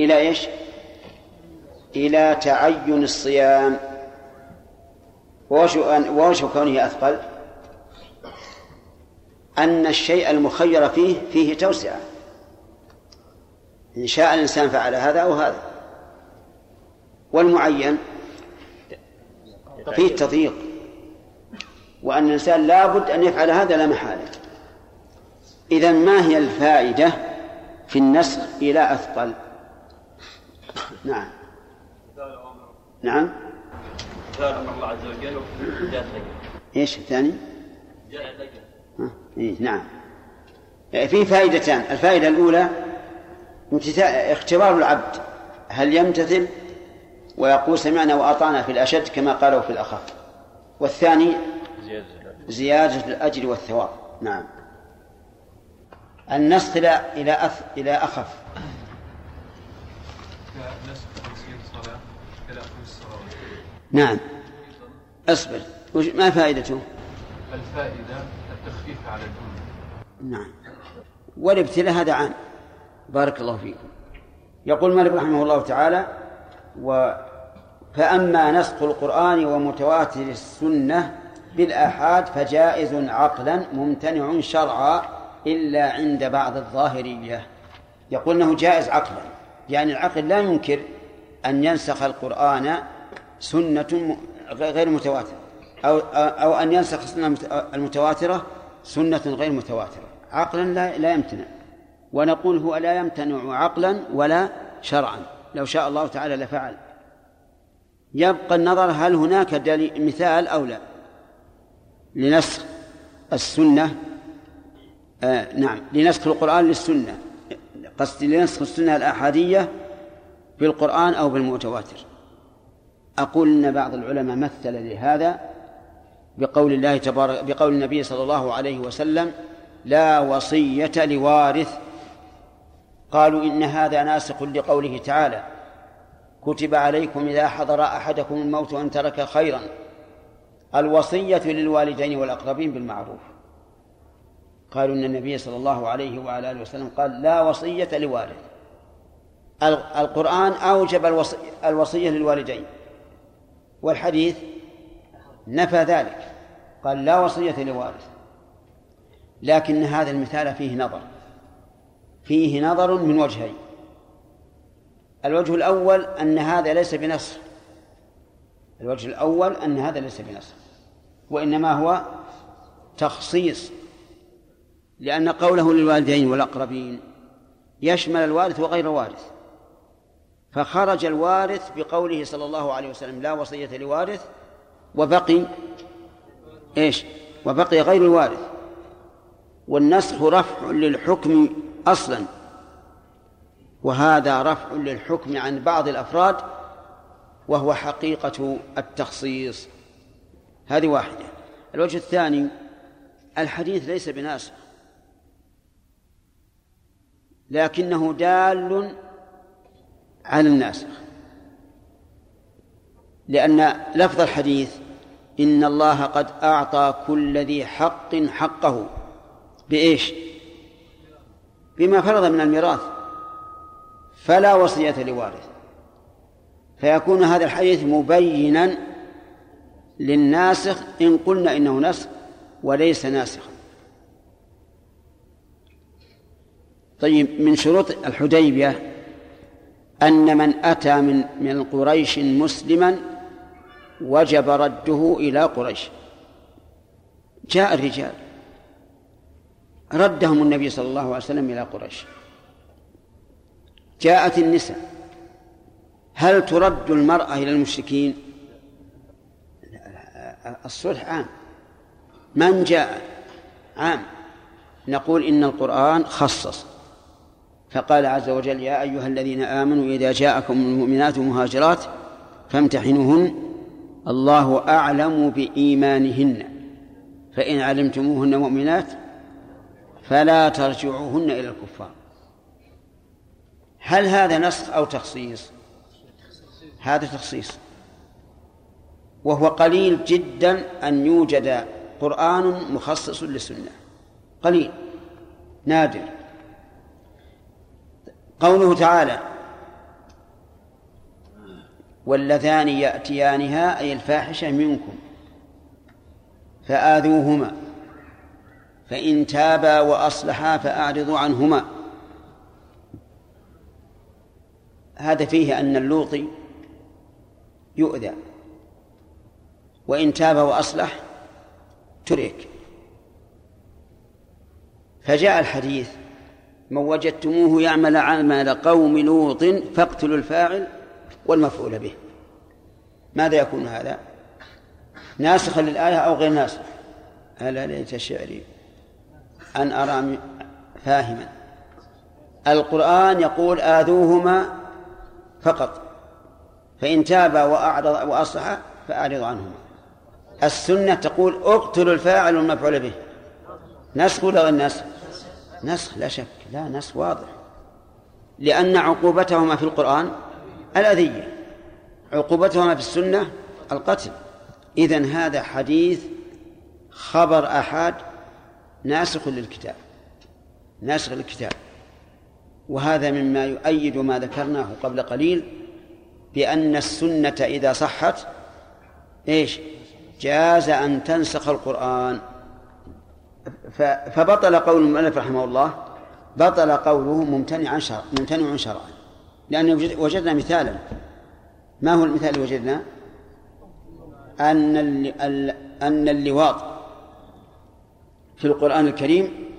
إلى إيش؟ إلى تعين الصيام. ووجه كونه أثقل؟ أن الشيء المخير فيه فيه توسعة. إن شاء الإنسان فعل هذا أو هذا. والمعين فيه تضييق وأن الإنسان لابد أن يفعل هذا لا محالة. إذا ما هي الفائدة في النسخ إلى أثقل؟ نعم. نعم. الله عز وجل. إيش الثاني؟ إيه نعم. يعني في فائدتان. الفائدة الأولى اختبار العبد. هل يمتثل؟ ويقول سمعنا وأطعنا في الأشد كما قالوا في الأخف. والثاني زيادة الأجر والثواب. نعم. النسخ إلى إلى أث إلى أخف. نعم. اصبر. وش- ما فائدته؟ الفائدة التخفيف على الأمة نعم. والابتلاء هذا عام. بارك الله فيكم. يقول مالك رحمه الله تعالى و فأما نسخ القرآن ومتواتر السنة بالآحاد فجائز عقلا ممتنع شرعا إلا عند بعض الظاهرية. يقول أنه جائز عقلا. يعني العقل لا ينكر أن ينسخ القرآن سنة غير متواترة أو أو أن ينسخ السنة المتواترة سنة غير متواترة. عقلا لا لا يمتنع. ونقول هو لا يمتنع عقلا ولا شرعا. لو شاء الله تعالى لفعل. يبقى النظر هل هناك دليل مثال أو لا. لنسخ السنة آه نعم. لنسخ القرآن للسنة. قصدي لنسخ السنة الآحادية بالقرآن أو بالمتواتر. أقول إن بعض العلماء مثل لهذا. بقول الله تبارك بقول النبي صلى الله عليه وسلم لا وصية لوارث. قالوا إن هذا ناسخ لقوله تعالى كتب عليكم إذا حضر أحدكم الموت أن ترك خيرا. الوصية للوالدين والأقربين بالمعروف. قالوا إن النبي صلى الله عليه وعلى آله وسلم قال لا وصية لوارث. القرآن أوجب الوصية للوالدين. والحديث نفى ذلك. قال لا وصية لوارث. لكن هذا المثال فيه نظر. فيه نظر من وجهين. الوجه الأول أن هذا ليس بنص الوجه الأول أن هذا ليس بنص وإنما هو تخصيص. لأن قوله للوالدين والأقربين يشمل الوارث وغير الوارث. فخرج الوارث بقوله صلى الله عليه وسلم لا وصية لوارث وبقي إيش؟ وبقي غير الوارث. والنسخ رفع للحكم أصلا. وهذا رفع للحكم عن بعض الأفراد وهو حقيقة التخصيص. هذه واحدة. الوجه الثاني الحديث ليس بناسخ. لكنه دال على الناسخ. لأن لفظ الحديث إن الله قد أعطى كل ذي حق حقه. بإيش؟ بما فرض من الميراث. فلا وصية لوارث. فيكون هذا الحديث مبينا للناسخ إن قلنا إنه نسخ وليس ناسخا. طيب من شروط الحديبية أن من أتى من من قريش مسلما وجب رده إلى قريش. جاء الرجال. ردهم النبي صلى الله عليه وسلم إلى قريش. جاءت النساء. هل ترد المرأة إلى المشركين؟ الصلح عام. من جاء؟ عام. نقول إن القرآن خصص. فقال عز وجل يا أيها الذين آمنوا إذا جاءكم المؤمنات مهاجرات فامتحنوهن الله أعلم بإيمانهن. فإن علمتموهن مؤمنات فلا ترجعوهن إلى الكفار. هل هذا نسخ أو تخصيص؟ هذا تخصيص. وهو قليل جدا أن يوجد قرآن مخصص للسنة. قليل. نادر. قوله تعالى واللذان يأتيانها أي الفاحشة منكم. فآذوهما. فإن تابا وأصلحا فأعرضوا عنهما. هذا فيه أن اللوطي يؤذى. وإن تاب وأصلح ترك. فجاء الحديث من وجدتموه يعمل عمل قوم لوط فاقتلوا الفاعل والمفعول به. ماذا يكون هذا؟ ناسخا للآية أو غير ناسخ؟ ألا ليت شعري؟ أن أرى فاهما. القرآن يقول آذوهما فقط. فإن تابا وأعرض وأصلح فأعرض عنهما. السنة تقول اقتلوا الفاعل والمفعول به. نسخ ولا غير نسخ؟ نسخ لا شك لا نسخ واضح. لأن عقوبتهما في القرآن الأذية. عقوبتهما في السنة؟ القتل. إذن هذا حديث خبر أحد ناسخ للكتاب. ناسخ للكتاب. وهذا مما يؤيد ما ذكرناه قبل قليل بأن السنة إذا صحت إيش؟ جاز أن تنسخ القرآن. فبطل قول المؤلف رحمه الله بطل قوله ممتنع شرع ممتنع شرعا. لأن وجدنا مثالا. ما هو المثال اللي وجدنا؟ أن أن اللواط في القرآن الكريم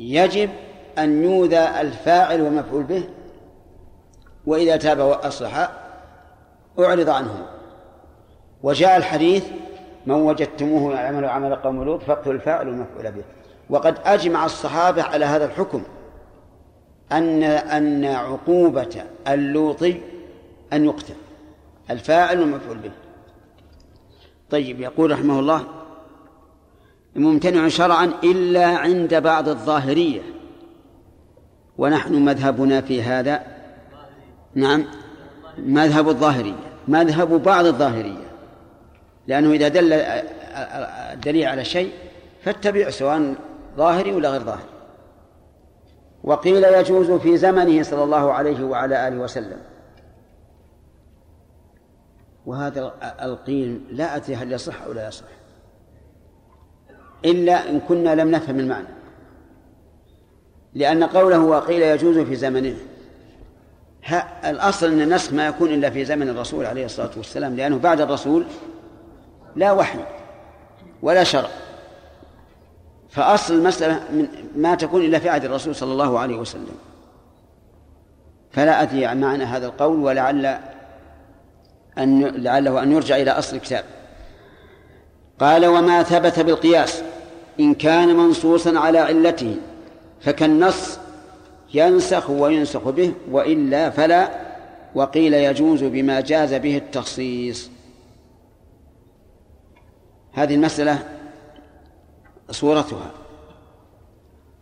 يجب أن يوذى الفاعل والمفعول به وإذا تاب وأصلح أعرض عنهما وجاء الحديث من وجدتموه يعمل عمل قوم لوط فاقتلوا الفاعل والمفعول به. وقد أجمع الصحابة على هذا الحكم. أن أن عقوبة اللوطي أن يقتل الفاعل والمفعول به. طيب يقول رحمه الله ممتنع شرعا إلا عند بعض الظاهرية. ونحن مذهبنا في هذا نعم مذهب الظاهرية مذهب بعض الظاهرية. لأنه إذا دل الدليل على شيء فاتبع سواء ظاهري ولا غير ظاهري. وقيل يجوز في زمنه صلى الله عليه وعلى آله وسلم. وهذا القيل لا أدري هل يصح أو لا يصح. إلا إن كنا لم نفهم المعنى. لأن قوله وقيل يجوز في زمنه الأصل أن النسخ ما يكون إلا في زمن الرسول عليه الصلاة والسلام لأنه بعد الرسول لا وحي ولا شرع. فأصل المسألة من ما تكون إلا في عهد الرسول صلى الله عليه وسلم. فلا أدري عن معنى هذا القول ولعل أن لعله أن يرجع إلى أصل الكتاب. قال وما ثبت بالقياس إن كان منصوصا على علته فكالنص ينسخ وينسخ به وإلا فلا وقيل يجوز بما جاز به التخصيص. هذه المسألة صورتها.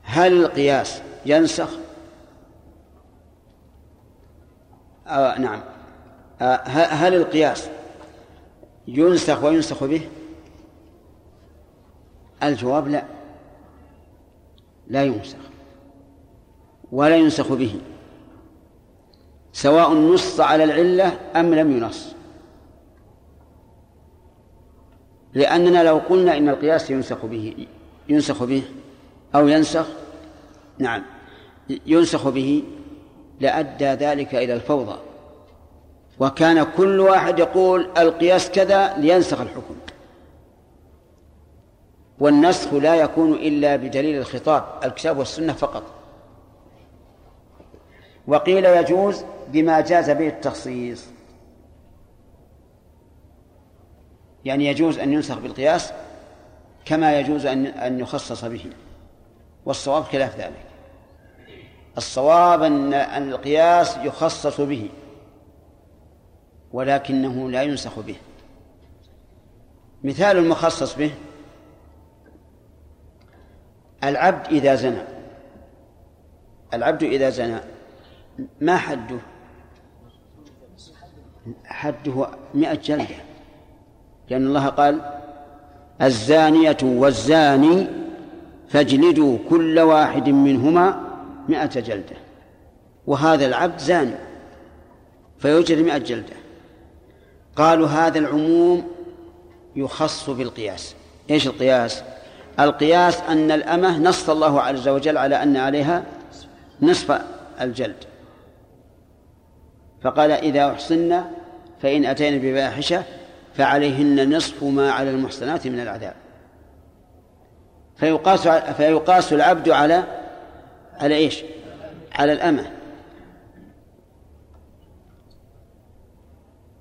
هل القياس ينسخ؟ آه نعم. آه هل القياس ينسخ وينسخ به؟ الجواب لا. لا ينسخ. ولا ينسخ به. سواء نص على العلة أم لم ينص. لأننا لو قلنا إن القياس ينسخ به ينسخ به أو ينسخ؟ نعم. ينسخ به لأدى ذلك إلى الفوضى. وكان كل واحد يقول القياس كذا لينسخ الحكم. والنسخ لا يكون إلا بدليل الخطاب الكتاب والسنة فقط. وقيل يجوز بما جاز به التخصيص. يعني يجوز أن ينسخ بالقياس كما يجوز أن أن يخصص به. والصواب خلاف ذلك. الصواب أن أن القياس يخصص به ولكنه لا ينسخ به. مثال المخصص به العبد إذا زنى. العبد إذا زنى ما حده؟ حده مئة جلدة. لأن الله قال الزانية والزاني فاجلدوا كل واحد منهما مئة جلدة. وهذا العبد زاني فيجري مئة جلدة. قالوا هذا العموم يخص بالقياس. إيش القياس؟ القياس أن الأمة نص الله عز وجل على أن عليها نصف الجلد. فقال إذا أحصن فإن أتينا بفاحشة فعليهن نصف ما على المحصنات من العذاب. فيقاس فيقاس العبد على على إيش؟ على الأمة.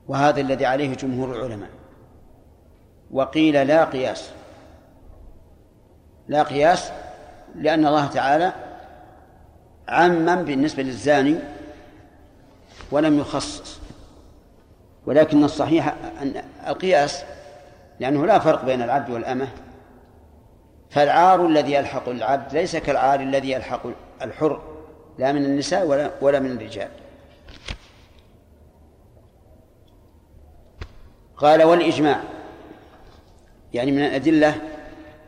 وهذا الذي عليه جمهور العلماء. وقيل لا قياس. لا قياس لأن الله تعالى عمم بالنسبة للزاني ولم يخصص. ولكن الصحيح أن القياس لأنه لا فرق بين العبد والأمة. فالعار الذي يلحق العبد ليس كالعار الذي يلحق الحر لا من النساء ولا ولا من الرجال. قال والإجماع يعني من الأدلة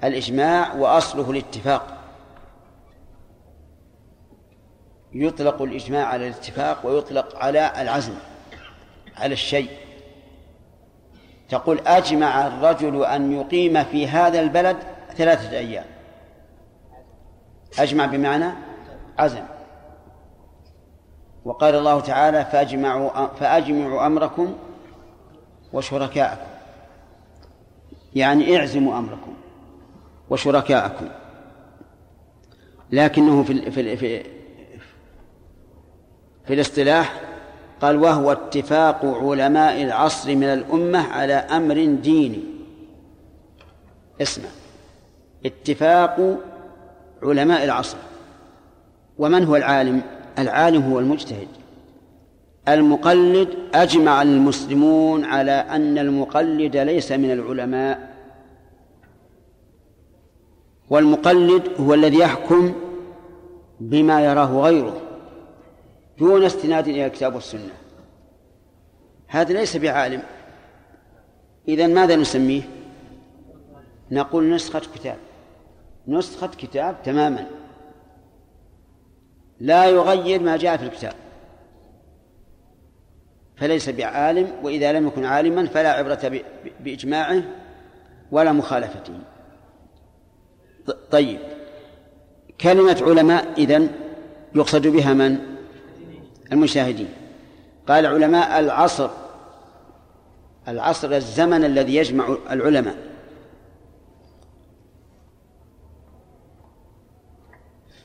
الإجماع وأصله الاتفاق. يطلق الإجماع على الاتفاق ويطلق على العزم. على الشيء. تقول أجمع الرجل أن يقيم في هذا البلد ثلاثة أيام. أجمع بمعنى عزم. وقال الله تعالى فأجمعوا فأجمعوا أمركم وشركاءكم. يعني اعزموا أمركم وشركاءكم. لكنه في في في, في الاصطلاح قال وهو اتفاق علماء العصر من الأمة على أمر ديني. اسمع. اتفاق علماء العصر. ومن هو العالم؟ العالم هو المجتهد. المقلد أجمع المسلمون على أن المقلد ليس من العلماء. والمقلد هو الذي يحكم بما يراه غيره. دون استناد إلى الكتاب والسنة. هذا ليس بعالم. إذا ماذا نسميه؟ نقول نسخة كتاب. نسخة كتاب تماما. لا يغير ما جاء في الكتاب. فليس بعالم وإذا لم يكن عالما فلا عبرة بإجماعه ولا مخالفته. طيب. كلمة علماء إذن يقصد بها من؟ المشاهدين. قال علماء العصر العصر الزمن الذي يجمع العلماء.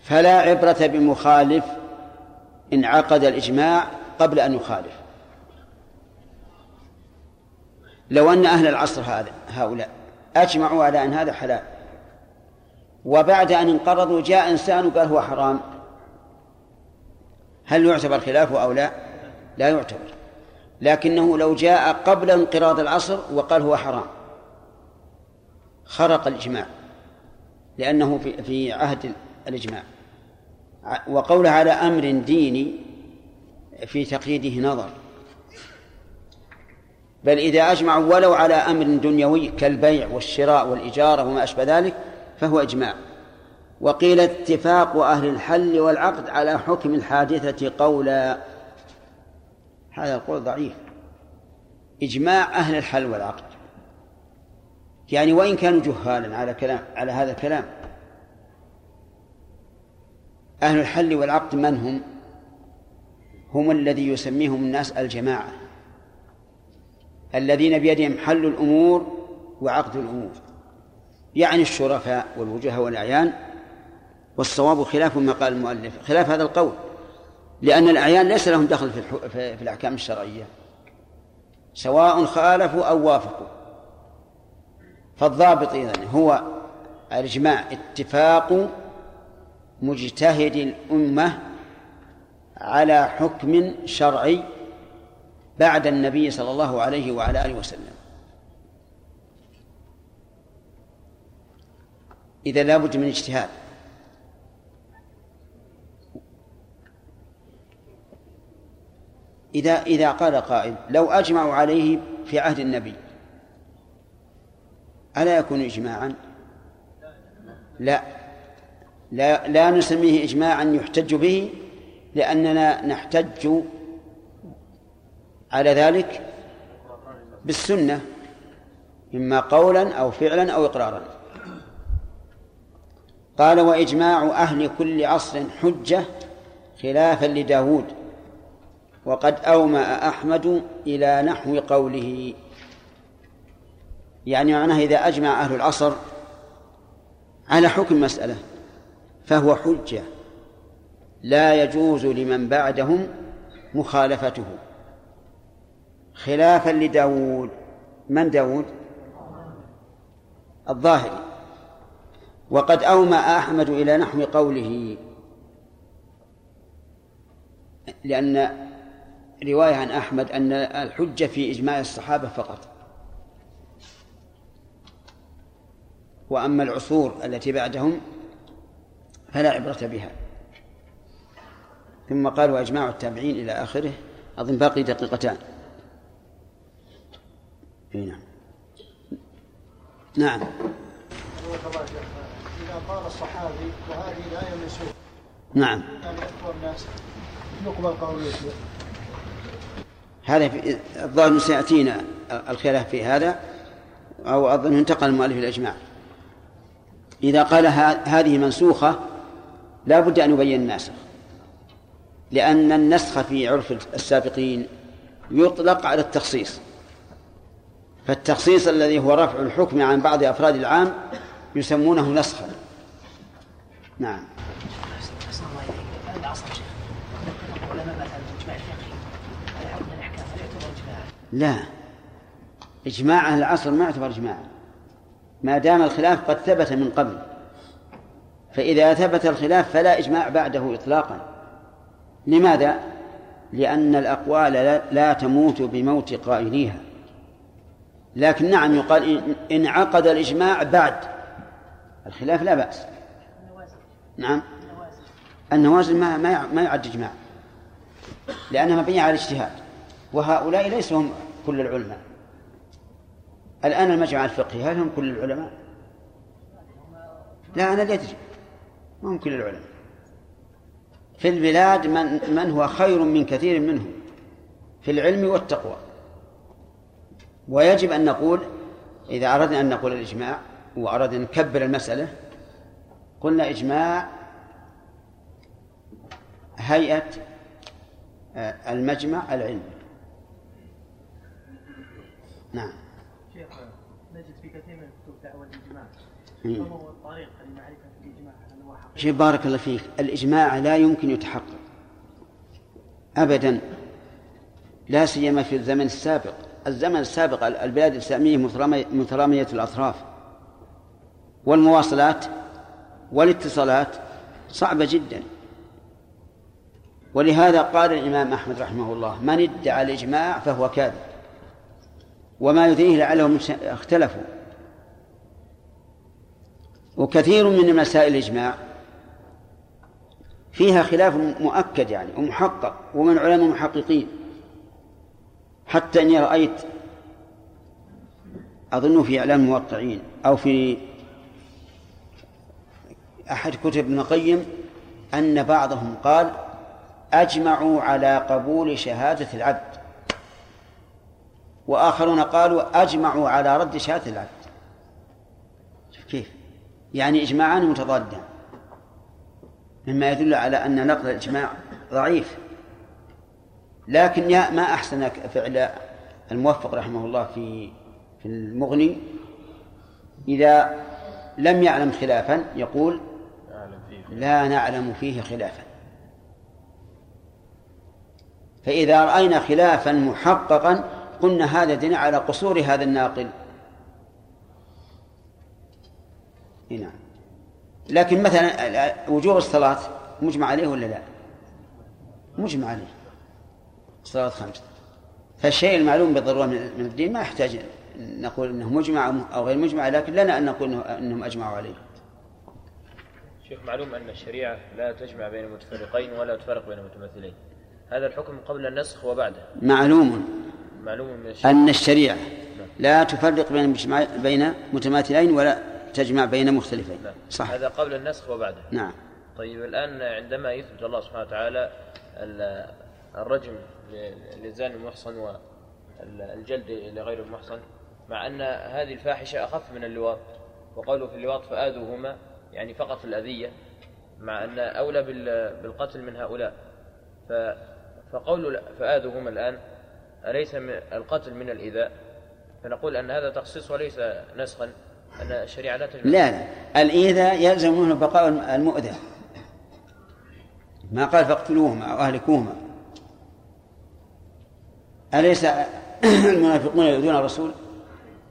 فلا عبرة بمخالف إن عقد الإجماع قبل أن يخالف. لو أن أهل العصر هذا هؤلاء أجمعوا على أن هذا حلال. وبعد أن انقرضوا جاء إنسان وقال هو حرام. هل يعتبر خلافه أو لا؟ لا يعتبر. لكنه لو جاء قبل انقراض العصر وقال هو حرام. خرق الإجماع. لأنه في في عهد الإجماع. وقوله على أمر ديني في تقييده نظر. بل إذا أجمعوا ولو على أمر دنيوي كالبيع والشراء والإجارة وما أشبه ذلك فهو إجماع. وقيل اتفاق أهل الحل والعقد على حكم الحادثة قولا. هذا القول ضعيف. إجماع أهل الحل والعقد. يعني وإن كانوا جهالا على كلام على هذا الكلام. أهل الحل والعقد من هم؟ هم الذي يسميهم الناس الجماعة. الذين بيدهم حل الأمور وعقد الأمور. يعني الشرفاء والوجهاء والأعيان والصواب خلاف ما قال المؤلف خلاف هذا القول لأن الأعيان ليس لهم دخل في, في الأحكام الشرعية. سواء خالفوا أو وافقوا. فالضابط إذن هو الإجماع اتفاق مجتهد الأمة على حكم شرعي بعد النبي صلى الله عليه وعلى آله وسلم. إذا لابد من اجتهاد. إذا إذا قال قائل لو أجمعوا عليه في عهد النبي ألا يكون إجماعا؟ لا. لا لا نسميه إجماعا يحتج به لأننا نحتج على ذلك بالسنة إما قولا أو فعلا أو إقرارا. قال وإجماع أهل كل عصر حجة خلافا لداود. وقد أومأ أحمد إلى نحو قوله. يعني معناه إذا أجمع أهل العصر على حكم مسألة فهو حجة. لا يجوز لمن بعدهم مخالفته. خلافا لداود. من داود؟ الظاهري. وقد أومأ أحمد إلى نحو قوله. لأن رواية عن أحمد أن الحجة في إجماع الصحابة فقط. وأما العصور التي بعدهم فلا عبرة بها. ثم قال وإجماع التابعين إلى آخره. أظن باقي دقيقتان. نعم. نعم. إذا قال الصحابي وهذه الآية منسوخة نعم. يعني الناس يقبل قوله هذا الظاهر سيأتينا الخلاف في هذا أو أظن انتقل المؤلف الإجماع. إذا قال هذه منسوخة لا بد أن يبين الناسخ لأن النسخ في عرف السابقين يطلق على التخصيص. فالتخصيص الذي هو رفع الحكم عن بعض أفراد العام يسمونه نسخا. نعم. لا. إجماع أهل العصر ما يعتبر إجماعا ما دام الخلاف قد ثبت من قبل. فإذا ثبت الخلاف فلا إجماع بعده إطلاقا. لماذا؟ لأن الأقوال لا تموت بموت قائليها. لكن نعم يقال إن عقد الإجماع بعد. الخلاف لا بأس. نعم. النوازل ما ما يعد إجماع. لأنها مبنية على الاجتهاد. وهؤلاء ليسوا هم كل العلماء. الآن المجمع الفقهي هل هم كل العلماء؟ لا أنا لا أدري. ما هم كل العلماء. في البلاد من من هو خير من كثير منهم. في العلم والتقوى. ويجب أن نقول إذا أردنا أن نقول الإجماع وأردنا أن نكبر المسألة قلنا إجماع هيئة آه، المجمع العلمي. نعم. شيخ نجد في كثير من الكتب دعوة الإجماع ما هو الطريق لمعرفة الإجماع؟ هل هو حقيقي شيء بارك الله فيك. الإجماع لا يمكن يتحقق. أبدا. لا سيما في الزمن السابق. الزمن السابق البلاد الإسلامية مترامية الأطراف. والمواصلات والاتصالات صعبة جدا. ولهذا قال الإمام أحمد رحمه الله من ادعى الإجماع فهو كاذب. وما يدريه لعلهم اختلفوا. وكثير من مسائل الإجماع فيها خلاف مؤكد يعني ومحقق ومن علماء المحققين حتى إني رأيت أظن في إعلام الموقعين أو في أحد كتب ابن القيم أن بعضهم قال أجمعوا على قبول شهادة العبد. وآخرون قالوا أجمعوا على رد شهادة العبد. شوف كيف؟ يعني إجماعان متضادان. مما يدل على أن نقل الإجماع ضعيف. لكن يا ما أحسن فعل الموفق رحمه الله في في المغني إذا لم يعلم خلافا يقول لا نعلم فيه خلافا. فإذا رأينا خلافا محققا قلنا هذا دين على قصور هذا الناقل نعم لكن مثلا وجوب الصلاة مجمع عليه ولا لا؟ مجمع عليه الصلاة خمس فالشيء المعلوم بالضرورة من الدين ما يحتاج نقول إنه مجمع أو غير مجمع لكن لنا أن نقول إنهم أجمعوا عليه. شيخ معلوم أن الشريعة لا تجمع بين متفرقين ولا تفرق بين متماثلين. هذا الحكم قبل النسخ وبعده. معلوم معلوم من الشريعة. أن الشريعة لا تفرق بين بين متماثلين ولا تجمع بين مختلفين. نعم. صح. هذا قبل النسخ وبعده. نعم. طيب الآن عندما يثبت الله سبحانه وتعالى الرجم للزاني المحصن والجلد لغير المحصن مع أن هذه الفاحشة أخف من اللواط وقوله في اللواط فآذوهما يعني فقط الأذية مع أن أولى بالقتل من هؤلاء فقول فآذوهما الآن أليس القتل من الإيذاء؟ فنقول أن هذا تخصيص وليس نسخا أن الشريعة لا تجمع. لا لا. الإيذاء يلزم منه بقاء المؤذى ما قال فاقتلوهما أو أهلكوهما. أليس المنافقون يؤذون الرسول؟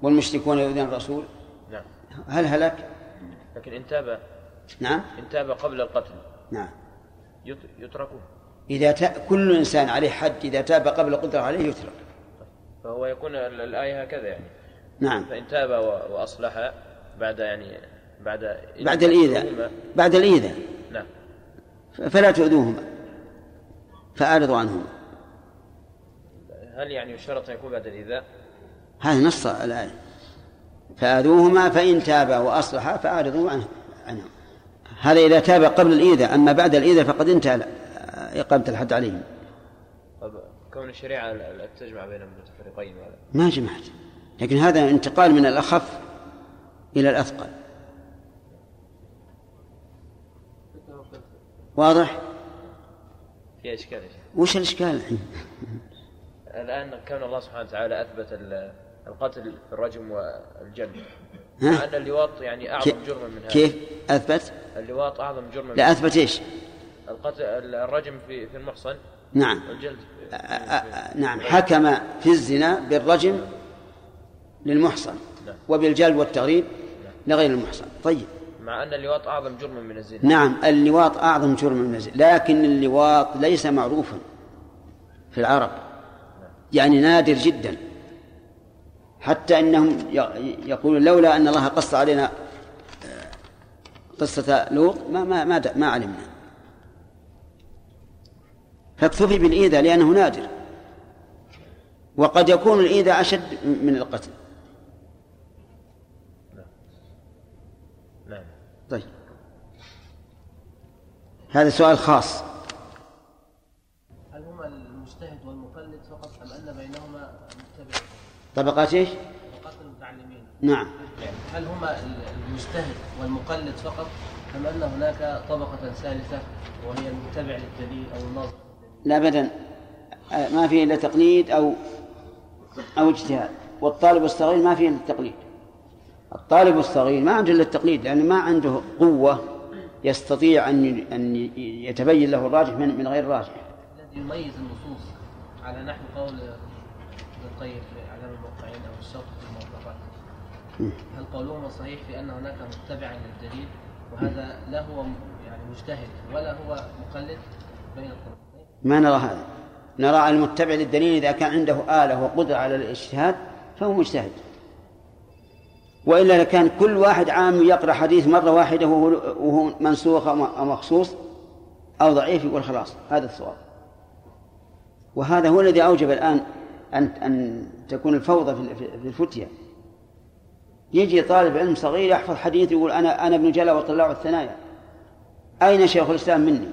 والمشركون يؤذون الرسول؟ نعم. هل هلك؟ لكن إن تاب نعم. إن تاب قبل القتل. نعم. يتركون إذا ت... كل إنسان عليه حد إذا تاب قبل القدرة عليه يترك. فهو يكون الآية هكذا يعني. نعم. فإن تاب وأصلح بعد يعني بعد بعد الإيذاء. بعد الإيذاء. نعم. فلا تؤذوهما. فأعرضوا عنهما. هل يعني يشترط أن يكون بعد الإيذاء؟ هذا نص الآية. فآذوهما فإن تابا وأصلحا فأعرضوا عنه عنه. هذا إذا تاب قبل الإيذاء أما بعد الإيذاء فقد انتهى. إقامة الحد عليهم طب كون الشريعة تجمع بين المتفرقين ولا ما جمعت لكن هذا انتقال من الأخف إلى الأثقل واضح؟ في إشكال وش الإشكال الحين؟ الآن كان الله سبحانه وتعالى أثبت القتل بالرجم والجلد ها؟ مع أن اللواط يعني أعظم جرما من هذا كيف أثبت؟ اللواط أعظم جرما لا أثبت إيش؟ القتل الرجم في في المحصن؟ نعم. والجلد نعم. حكم في الزنا بالرجم للمحصن وبالجلب والتغريب لغير المحصن. طيب. مع أن اللواط أعظم جرما من الزنا. نعم. اللواط أعظم جرم من الزنا. لكن اللواط ليس معروفا في العرب. يعني نادر جدا. حتى إنهم يقولون لولا أن الله قص علينا آه، قصة لوط ما ما ما, ما علمنا. فاكتفي بالإيذاء لأنه نادر. وقد يكون الإيذاء أشد من القتل. نعم. طيب. هذا سؤال خاص. هل هما المجتهد والمقلد فقط أم أن بينهما متبع طبقات إيش؟ طبقات المتعلمين. نعم. هل هما المجتهد والمقلد فقط أم أن هناك طبقة ثالثة وهي المتبع للدليل أو النظر؟ لا أبدا ما فيه إلا تقليد أو أو اجتهاد والطالب الصغير ما فيه إلا التقليد الطالب الصغير ما عنده إلا التقليد لأنه ما عنده قوة يستطيع أن أن يتبين له الراجح من من غير الراجح. الذي يميز النصوص على نحو قول ابن القيم في أعلام الموقعين أو الشرط في الموقفات. هل قولهما صحيح في أن هناك متبعا للدليل وهذا لا هو يعني مجتهد ولا هو مقلد بين الطرفين؟ ما نرى هذا. نرى المتبع للدليل إذا كان عنده آلة وقدرة على الاجتهاد فهو مجتهد. وإلا كان كل واحد عام يقرأ حديث مرة واحدة وهو منسوخ أو مخصوص أو ضعيف يقول خلاص هذا الصواب وهذا هو الذي أوجب الآن أن أن تكون الفوضى في الفتية يجي طالب علم صغير يحفظ حديث يقول أنا أنا ابن جلا وطلاع الثنايا أين شيخ الإسلام مني؟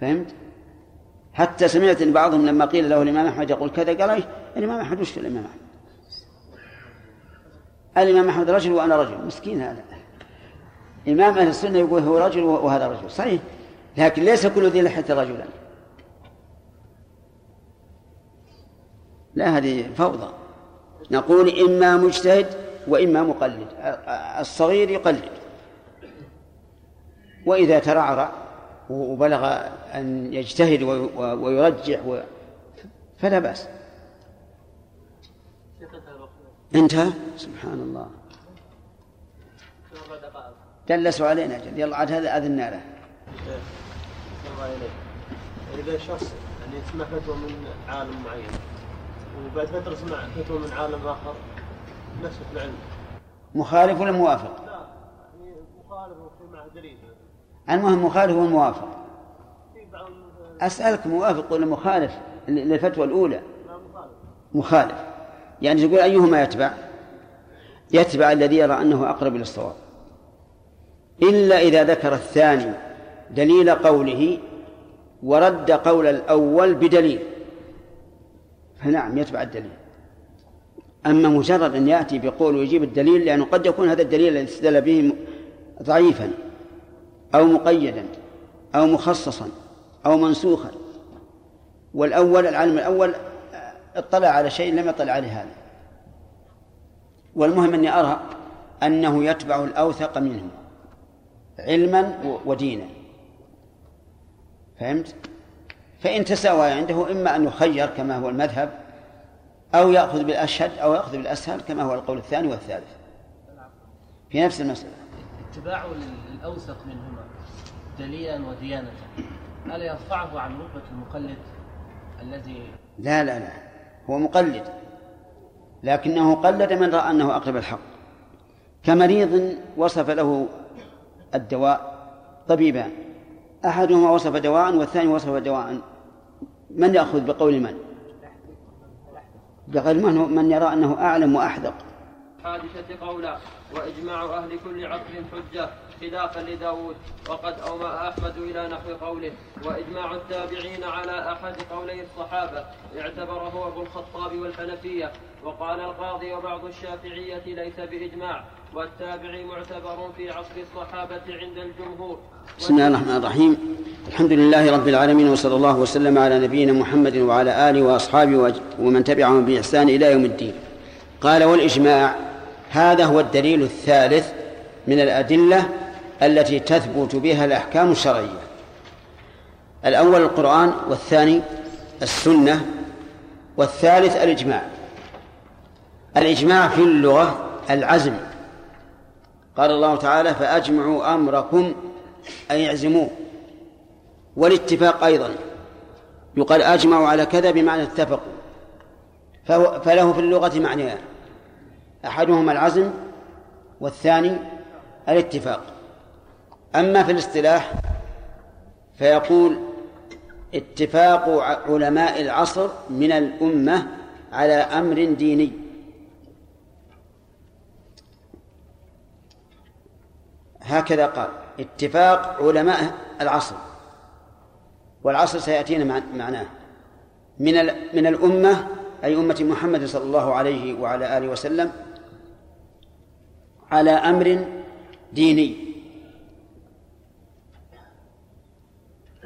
فهمت؟ حتى سمعت إن بعضهم لما قيل له الإمام أحمد يقول كذا قال إيش؟ الإمام أحمد وش الإمام أحمد؟ الإمام أحمد رجل وأنا رجل مسكين هذا إمام أهل السنة يقول هو رجل وهذا رجل صحيح لكن ليس كل ذي لحية رجلا لا هذه فوضى نقول إما مجتهد وإما مقلد الصغير يقلد وإذا ترعرع وبلغ أن يجتهد ويرجح فلا بأس. انتهى؟ سبحان الله دلسوا علينا جل. يلا عاد هذا اذنا له إذا شخص يعني يسمع فتوى من عالم معين وبعد فترة سمع فتوى من عالم آخر نفسه في العلم مخالف ولا موافق؟ لا يعني مخالف وفي معه دليل. المهم مخالف وموافق أسألك موافق ولا مخالف للفتوى مخالف مخالف. يعني تقول أيهما يتبع؟ يتبع الذي يرى أنه أقرب إلى الصواب. إلا إذا ذكر الثاني دليل قوله ورد قول الأول بدليل. فنعم يتبع الدليل. أما مجرد أن يأتي بقول ويجيب الدليل لأنه قد يكون هذا الدليل الذي استدل به ضعيفا. أو مقيدا أو مخصصا أو منسوخا. والأول العالم الأول اطلع على شيء لم يطلع عليه هذا. والمهم أني أرى أنه يتبع الأوثق منه علما ودينا. فهمت؟ فإن تساوى عنده إما أن يخير كما هو المذهب أو يأخذ بالأشهد أو يأخذ بالأسهل كما هو القول الثاني والثالث. في نفس المسألة. اتباع الأوثق منهما دليلا وديانة. ألا يرفعه عن رتبة المقلد الذي لا لا لا. هو مقلد. لكنه قلد من رأى أنه أقرب الحق. كمريض وصف له الدواء طبيبان أحدهما وصف دواء والثاني وصف دواء. من يأخذ؟ بقول من؟ بقول من من يرى أنه أعلم وأحذق. حادثة قولا وإجماع أهل كل عقل حجة. خلافا لداود وقد أومأ أحمد إلى نحو قوله وإجماع التابعين على أحد قولي الصحابة اعتبره أبو الخطاب والحنفية وقال القاضي وبعض الشافعية ليس بإجماع والتابعي معتبر في عصر الصحابة عند الجمهور. بسم الله الرحمن الرحيم. الحمد لله رب العالمين وصلى الله وسلم على نبينا محمد وعلى آله وأصحابه ومن تبعهم بإحسان إلى يوم الدين. قال والإجماع هذا هو الدليل الثالث من الأدلة التي تثبت بها الأحكام الشرعية. الأول القرآن والثاني السنة والثالث الإجماع. الإجماع في اللغة العزم. قال الله تعالى فأجمعوا أمركم أي اعزموه والاتفاق أيضا. يقال أجمعوا على كذا بمعنى اتفقوا. فله في اللغة معنيان. أحدهما العزم والثاني الاتفاق. أما في الاصطلاح فيقول اتفاق علماء العصر من الأمة على أمر ديني. هكذا قال اتفاق علماء العصر والعصر سيأتينا معناه. من من الأمة أي أمة محمد صلى الله عليه وعلى آله وسلم على أمر ديني.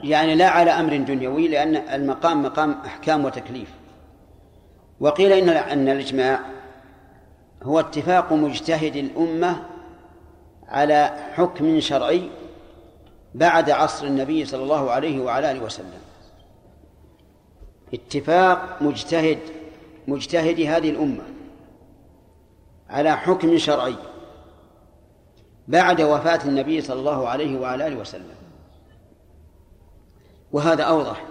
يعني لا على أمر دنيوي لأن المقام مقام أحكام وتكليف. وقيل إن أن الإجماع هو اتفاق مجتهد الأمة على حكم شرعي بعد عصر النبي صلى الله عليه وعلى آله وسلم. اتفاق مجتهد مجتهد هذه الأمة على حكم شرعي بعد وفاة النبي صلى الله عليه وعلى آله وسلم. وهذا أوضح.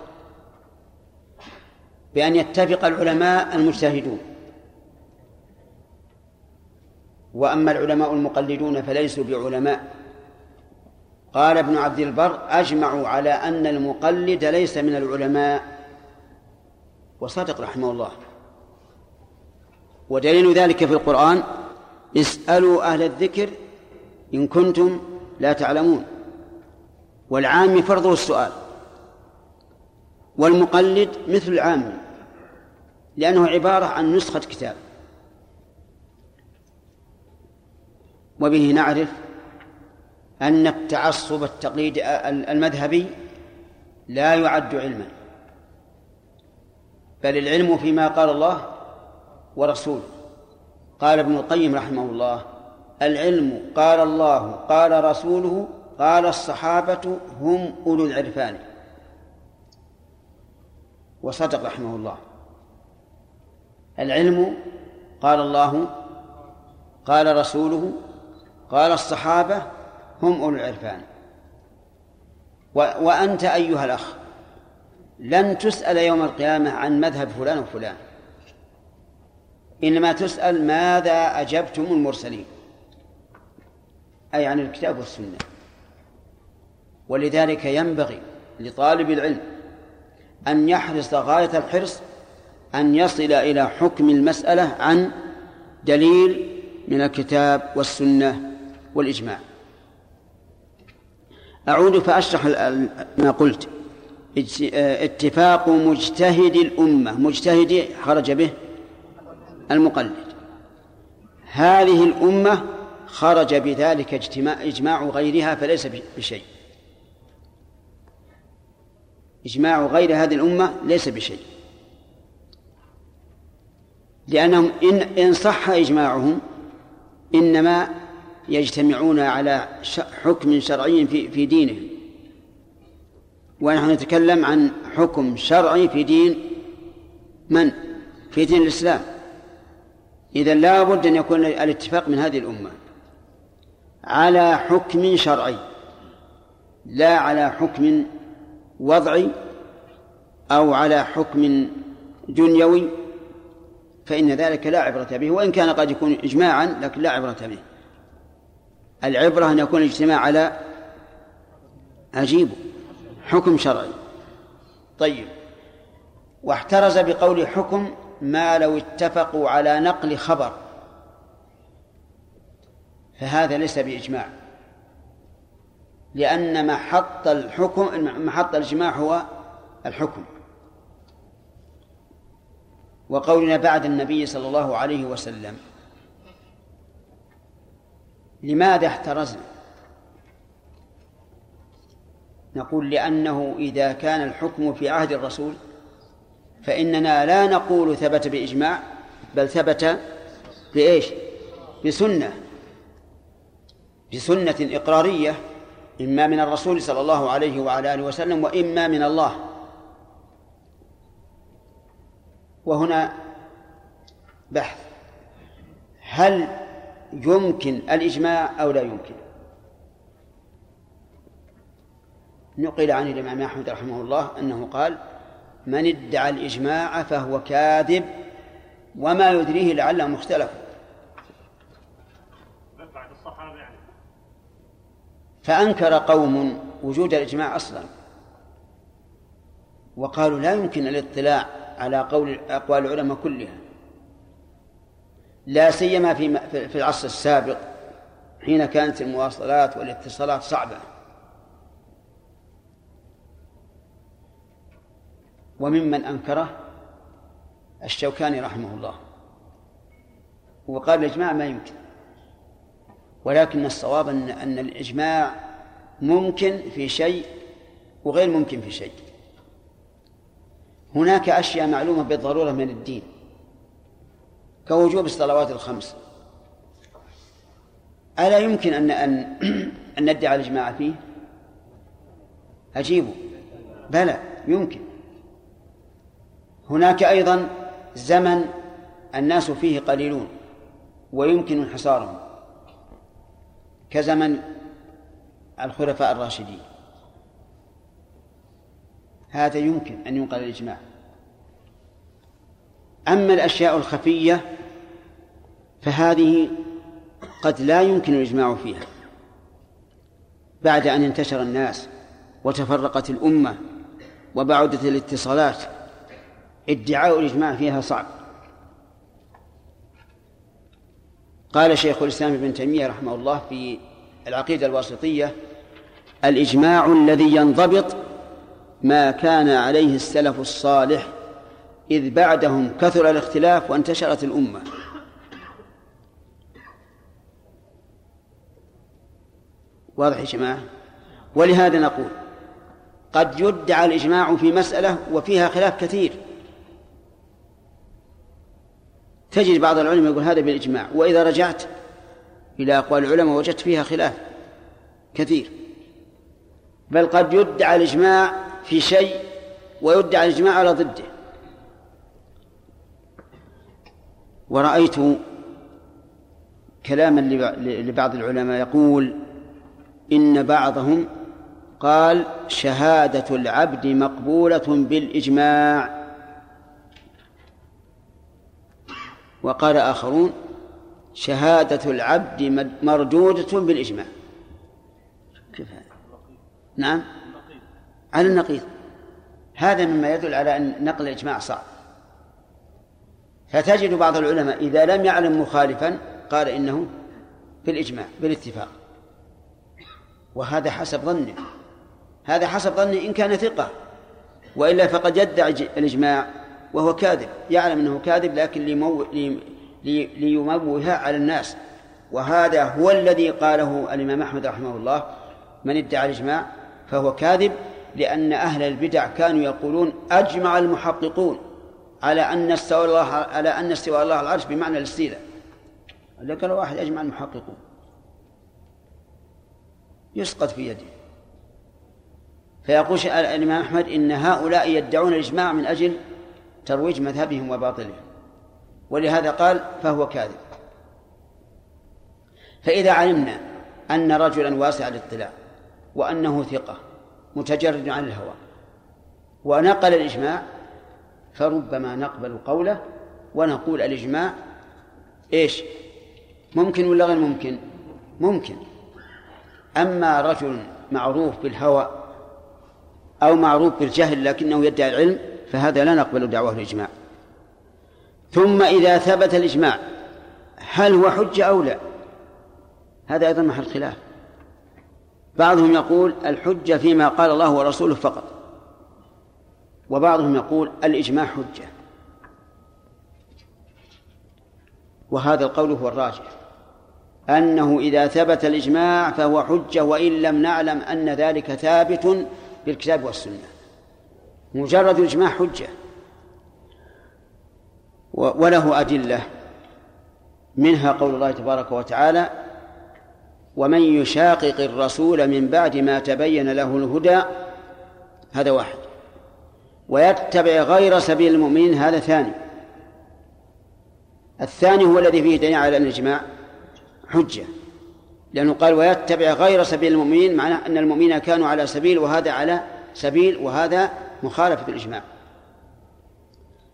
بأن يتفق العلماء المجتهدون. وأما العلماء المقلدون فليسوا بعلماء. قال ابن عبد البر أجمعوا على أن المقلد ليس من العلماء. وصدق رحمه الله. ودليل ذلك في القرآن اسألوا أهل الذكر إن كنتم لا تعلمون. والعام فرضه السؤال. والمقلد مثل العام لأنه عبارة عن نسخة كتاب. وبه نعرف أن التعصب التقليد المذهبي لا يعد علما. بل العلم فيما قال الله ورسوله. قال ابن القيم رحمه الله العلم قال الله قال رسوله قال الصحابة هم أولو العرفان. وصدق رحمه الله. العلم قال الله قال رسوله قال الصحابة هم أولو العرفان. وأنت أيها الأخ لن تسأل يوم القيامة عن مذهب فلان وفلان. إنما تسأل ماذا أجبتم المرسلين. أي عن الكتاب والسنة. ولذلك ينبغي لطالب العلم أن يحرص غاية الحرص أن يصل إلى حكم المسألة عن دليل من الكتاب والسنة والإجماع. أعود فأشرح ما قلت. اتفاق مجتهد الأمة مجتهد خرج به المقلد. هذه الأمة خرج بذلك اجتماع إجماع غيرها فليس بشيء. إجماع غير هذه الأمة ليس بشيء. لأنهم إن إن صح إجماعهم إنما يجتمعون على حكم شرعي في في دينهم ونحن نتكلم عن حكم شرعي في دين من؟ في دين الإسلام. إذا لا بد أن يكون الاتفاق من هذه الأمة على حكم شرعي لا على حكم وضعي أو على حكم دنيوي فإن ذلك لا عبرة به وإن كان قد يكون إجماعا لكن لا عبرة به. العبرة أن يكون الاجتماع على عجيب حكم شرعي. طيب. واحترز بقول حكم ما لو اتفقوا على نقل خبر. فهذا ليس بإجماع. لأن محط الحكم محط الإجماع هو الحكم. وقولنا بعد النبي صلى الله عليه وسلم لماذا احترزنا؟ نقول لأنه إذا كان الحكم في عهد الرسول فإننا لا نقول ثبت بإجماع بل ثبت بإيش؟ بسنة. بسنة إقرارية. إما من الرسول صلى الله عليه وعلى آله وسلم وإما من الله. وهنا بحث. هل يمكن الإجماع أو لا يمكن؟ نقل عن الإمام أحمد رحمه الله أنه قال من ادعى الإجماع فهو كاذب وما يدريه لعله مختلف. فأنكر قوم وجود الإجماع أصلا. وقالوا لا يمكن الاطلاع على قول أقوال العلماء كلها. لا سيما في في العصر السابق حين كانت المواصلات والاتصالات صعبة. وممن أنكره الشوكاني رحمه الله. وقال الإجماع ما يمكن. ولكن الصواب أن أن الإجماع ممكن في شيء وغير ممكن في شيء. هناك أشياء معلومة بالضرورة من الدين. كوجوب الصلوات الخمس. ألا يمكن أن أن أن ندعي الإجماع فيه؟ أجيبه. بلى يمكن. هناك أيضا زمن الناس فيه قليلون ويمكن انحصارهم. كزمن الخلفاء الراشدين. هذا يمكن أن ينقل الإجماع. أما الأشياء الخفية فهذه قد لا يمكن الإجماع فيها. بعد أن انتشر الناس وتفرقت الأمة وبعدت الاتصالات ادعاء الإجماع فيها صعب. قال شيخ الإسلام ابن تيمية رحمه الله في العقيدة الواسطية الإجماع الذي ينضبط ما كان عليه السلف الصالح إذ بعدهم كثر الاختلاف وانتشرت الأمة. واضح يا جماعة؟ ولهذا نقول قد يدعى الإجماع في مسألة وفيها خلاف كثير. تجد بعض العلماء يقول هذا بالإجماع وإذا رجعت إلى أقوال العلماء وجدت فيها خلاف كثير. بل قد يدعى الإجماع في شيء ويدعى الإجماع على ضده. ورأيت كلاما لبعض العلماء يقول إن بعضهم قال شهادة العبد مقبولة بالإجماع. وقال آخرون شهادة العبد مردودة بالإجماع. كيف هذا؟ نعم؟ على النقيض. هذا مما يدل على أن نقل الإجماع صعب. فتجد بعض العلماء إذا لم يعلم مخالفا قال إنه بالإجماع بالاتفاق. وهذا حسب ظنه. هذا حسب ظنه إن كان ثقة. وإلا فقد يدعي الإجماع وهو كاذب يعلم أنه كاذب لكن ليمو... لي... ليموه على الناس. وهذا هو الذي قاله الإمام أحمد رحمه الله من ادعى الإجماع فهو كاذب لأن أهل البدع كانوا يقولون أجمع المحققون على أن استوى الله على أن استوى الله العرش بمعنى الاستيلاء قال واحد أجمع المحققون. يسقط في يده. فيقول الإمام أحمد إن هؤلاء يدعون الإجماع من أجل ترويج مذهبهم وباطلهم ولهذا قال فهو كاذب. فإذا علمنا أن رجلا واسع الاطلاع وأنه ثقة متجرد عن الهوى ونقل الإجماع فربما نقبل قوله ونقول الإجماع إيش؟ ممكن ولا غير ممكن؟ ممكن. أما رجل معروف بالهوى أو معروف بالجهل لكنه يدعي العلم فهذا لا نقبل دعواه الإجماع. ثم إذا ثبت الإجماع هل هو حجة أو لا؟ هذا أيضا محل خلاف. بعضهم يقول الحجة فيما قال الله ورسوله فقط. وبعضهم يقول الإجماع حجة. وهذا القول هو الراجح. أنه إذا ثبت الإجماع فهو حجة وإن لم نعلم أن ذلك ثابت بالكتاب والسنة. مجرد الإجماع حجة. وله أدلة. منها قول الله تبارك وتعالى ومن يشاقق الرسول من بعد ما تبين له الهدى هذا واحد. ويتبع غير سبيل المؤمنين هذا ثاني. الثاني هو الذي فيه دليل على الإجماع حجة. لأنه قال ويتبع غير سبيل المؤمنين معناه أن المؤمنين كانوا على سبيل وهذا على سبيل وهذا مخالفة الإجماع.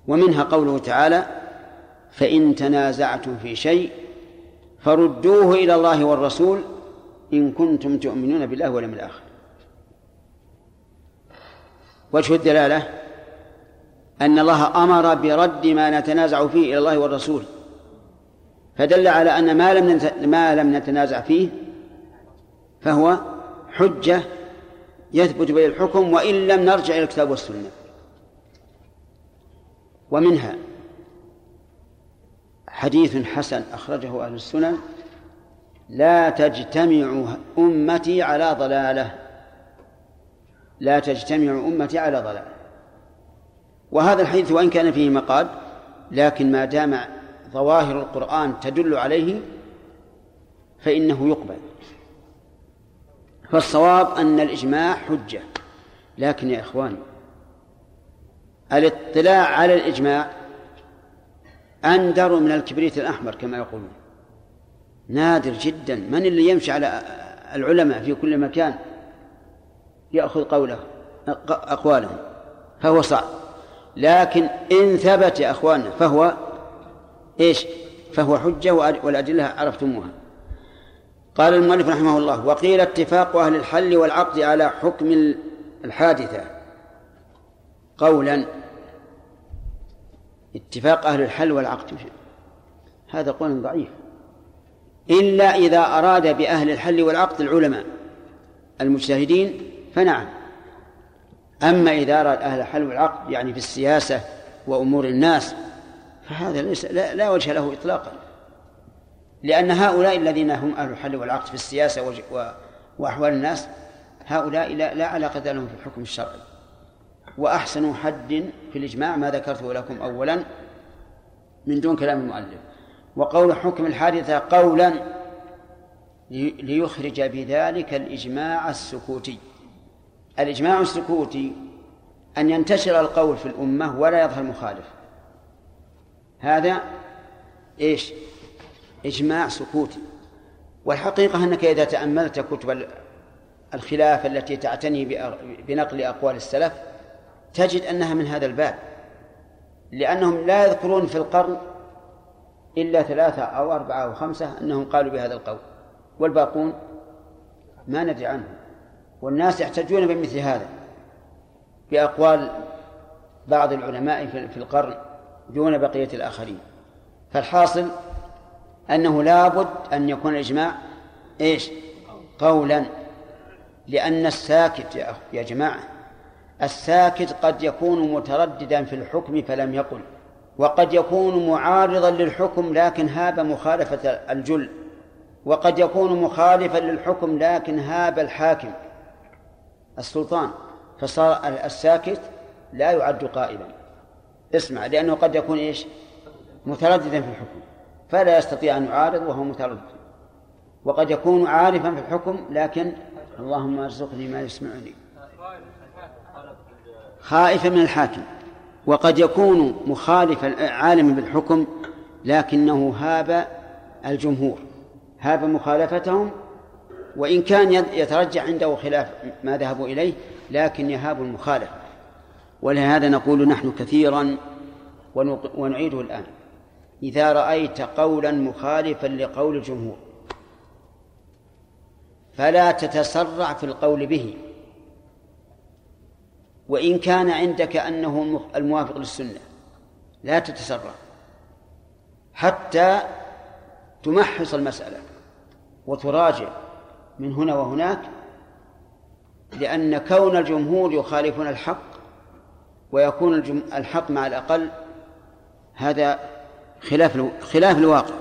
ومنها قوله تعالى فإن تنازعتم في شيء فردوه إلى الله والرسول إن كنتم تؤمنون بالله واليوم الآخر. وجه الدلالة أن الله أمر برد ما نتنازع فيه إلى الله والرسول فدل على أن ما لم ما لم نتنازع فيه فهو حجة يثبت به الحكم وإن لم نرجع إلى الكتاب والسنة. ومنها حديث حسن أخرجه أهل السنن لا تجتمع أمتي على ضلالة. لا تجتمع أمتي على ضلالة. وهذا الحديث وإن كان فيه مقال لكن ما دام ظواهر القرآن تدل عليه فإنه يقبل. فالصواب أن الإجماع حجة. لكن يا إخواني الاطلاع على الإجماع أندر من الكبريت الأحمر كما يقولون. نادر جدا. من اللي يمشي على العلماء في كل مكان يأخذ قوله أقوالهم؟ فهو صعب. لكن إن ثبت يا أخواننا فهو إيش؟ فهو حجة والأدلة عرفتموها. قال المؤلف رحمه الله وقيل اتفاق أهل الحل والعقد على حكم الحادثة. قولا اتفاق أهل الحل والعقد. هذا قول ضعيف. إلا إذا أراد بأهل الحل والعقد العلماء المجتهدين فنعم. أما إذا أراد أهل الحل والعقد يعني في السياسة وأمور الناس فهذا ليس لا, لا وجه له إطلاقا. لأن هؤلاء الذين هم أهل الحل والعقد في السياسة وأحوال الناس هؤلاء لا, لا علاقة لهم في الحكم الشرعي. وأحسن حد في الإجماع ما ذكرته لكم أولا من دون كلام المؤلف. وقول حكم الحادثة قولا ليخرج بذلك الإجماع السكوتي. الإجماع السكوتي أن ينتشر القول في الأمة ولا يظهر مخالف. هذا إيش؟ إجماع سكوتي والحقيقة أنك إذا تأملت كتب الخلاف التي تعتني بنقل أقوال السلف تجد أنها من هذا الباب. لأنهم لا يذكرون في القرن إلا ثلاثة أو أربعة أو خمسة أنهم قالوا بهذا القول. والباقون ما ندري عنهم. والناس يحتجون بمثل هذا. بأقوال بعض العلماء في القرن دون بقية الآخرين. فالحاصل أنه لابد أن يكون الإجماع إيش؟ قولا. لأن الساكت يا, يا جماعة الساكت قد يكون مترددا في الحكم فلم يقل وقد يكون معارضا للحكم لكن هاب مخالفة الجل وقد يكون مخالفا للحكم لكن هاب الحاكم السلطان. فصار الساكت لا يعد قائلا. اسمع لأنه قد يكون إيش؟ مترددا في الحكم. فلا يستطيع أن يعارض وهو متردد وقد يكون عارفا في الحكم لكن اللهم ارزقني ما يسمعني. خائفا من الحاكم. وقد يكون مخالفا عالما بالحكم لكنه هاب الجمهور. هاب مخالفتهم وإن كان يترجح عنده خلاف ما ذهبوا إليه لكن يهاب المخالفة ولهذا نقول نحن كثيرا ونعيده الآن. إذا رأيت قولا مخالفا لقول الجمهور. فلا تتسرع في القول به. وإن كان عندك أنه الموافق للسنة لا تتسرع. حتى تمحص المسألة وتراجع من هنا وهناك لأن كون الجمهور يخالفون الحق ويكون الحق مع الأقل هذا خلاف خلاف الواقع.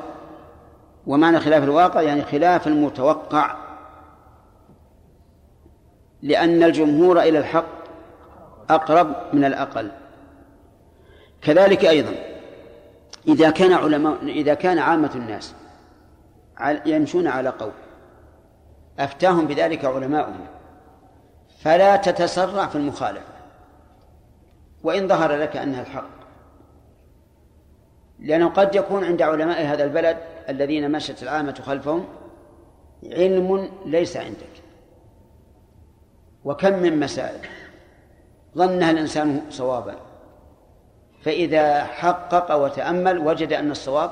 ومعنى خلاف الواقع يعني خلاف المتوقع. لأن الجمهور إلى الحق أقرب من الأقل. كذلك أيضا إذا كان علماء إذا كان عامة الناس يمشون على قول أفتاهم بذلك علماؤهم فلا تتسرع في المخالفة. وإن ظهر لك أنها الحق لأنه قد يكون عند علماء هذا البلد الذين مشت العامة خلفهم علم ليس عندك. وكم من مسائل ظنها الإنسان صوابا. فإذا حقق وتأمل وجد أن الصواب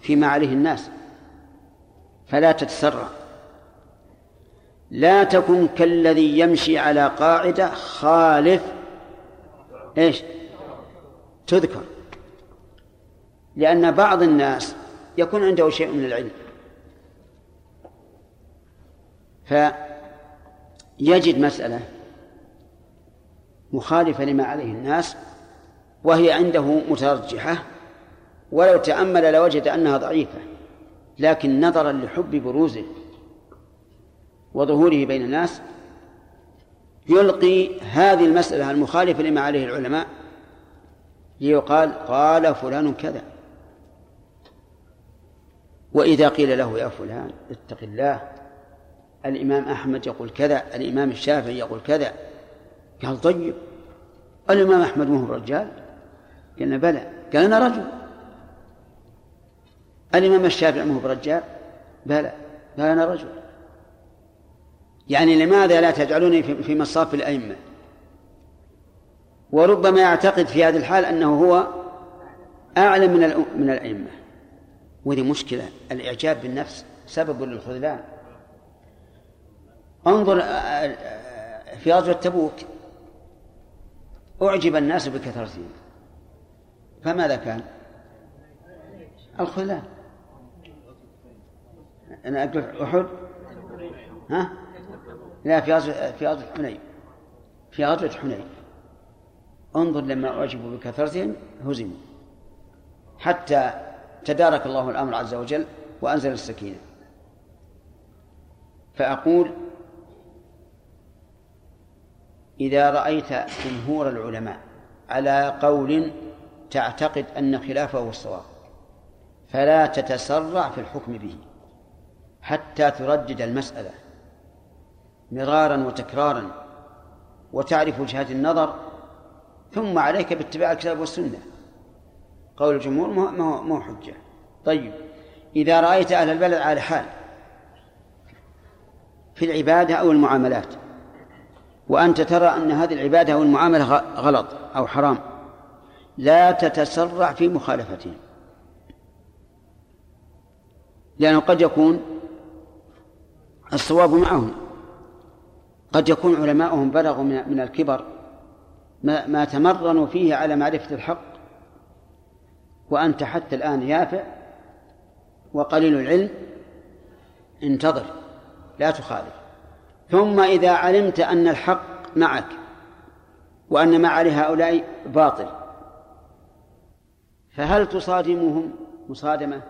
فيما عليه الناس. فلا تتسرع. لا تكن كالذي يمشي على قاعدة خالف إيش؟ تذكر. لأن بعض الناس يكون عنده شيء من العلم. فيجد مسألة مخالفة لما عليه الناس وهي عنده مترجحة ولو تأمل لوجد أنها ضعيفة لكن نظرا لحب بروزه وظهوره بين الناس يلقي هذه المسألة المخالفة لما عليه العلماء ليقال قال فلان كذا. وإذا قيل له يا فلان اتق الله الإمام أحمد يقول كذا الإمام الشافعي يقول كذا. قال طيب الإمام أحمد ما هو رجال؟ قلنا بلى. قال أنا رجل. الإمام الشافعي ما هو برجال؟ بلى. قال أنا رجل. يعني لماذا لا تجعلوني في مصاف الأئمة؟ وربما يعتقد في هذه الحال أنه هو أعلم من من الأئمة. وهذه مشكلة الإعجاب بالنفس سبب للخذلان. انظر آه، آه، في غزوة تبوك أعجب الناس بكثرتهم. فماذا كان؟ الخذلان. أنا أقول أحد؟ ها؟ لا في غزوة في غزوة حنين. في غزوة حنين. انظر لما أعجبوا بكثرتهم هزموا. حتى تدارك الله الأمر عز وجل وأنزل السكينة. فأقول إذا رأيت جمهور العلماء على قول تعتقد أن خلافه هو الصواب فلا تتسرع في الحكم به حتى تردد المسألة مرارا وتكرارا وتعرف وجهات النظر ثم عليك باتباع الكتاب والسنة. قول الجمهور ما هو حجة. طيب إذا رأيت أهل البلد على حال في العبادة أو المعاملات وأنت ترى أن هذه العبادة أو المعاملة غلط أو حرام لا تتسرع في مخالفتهم. لأنه قد يكون الصواب معهم. قد يكون علماؤهم بلغوا من الكبر ما, ما تمرنوا فيه على معرفة الحق وأنت حتى الآن يافع وقليل العلم انتظر لا تخالف. ثم إذا علمت أن الحق معك وأن ما عليه هؤلاء باطل فهل تصادمهم مصادمة؟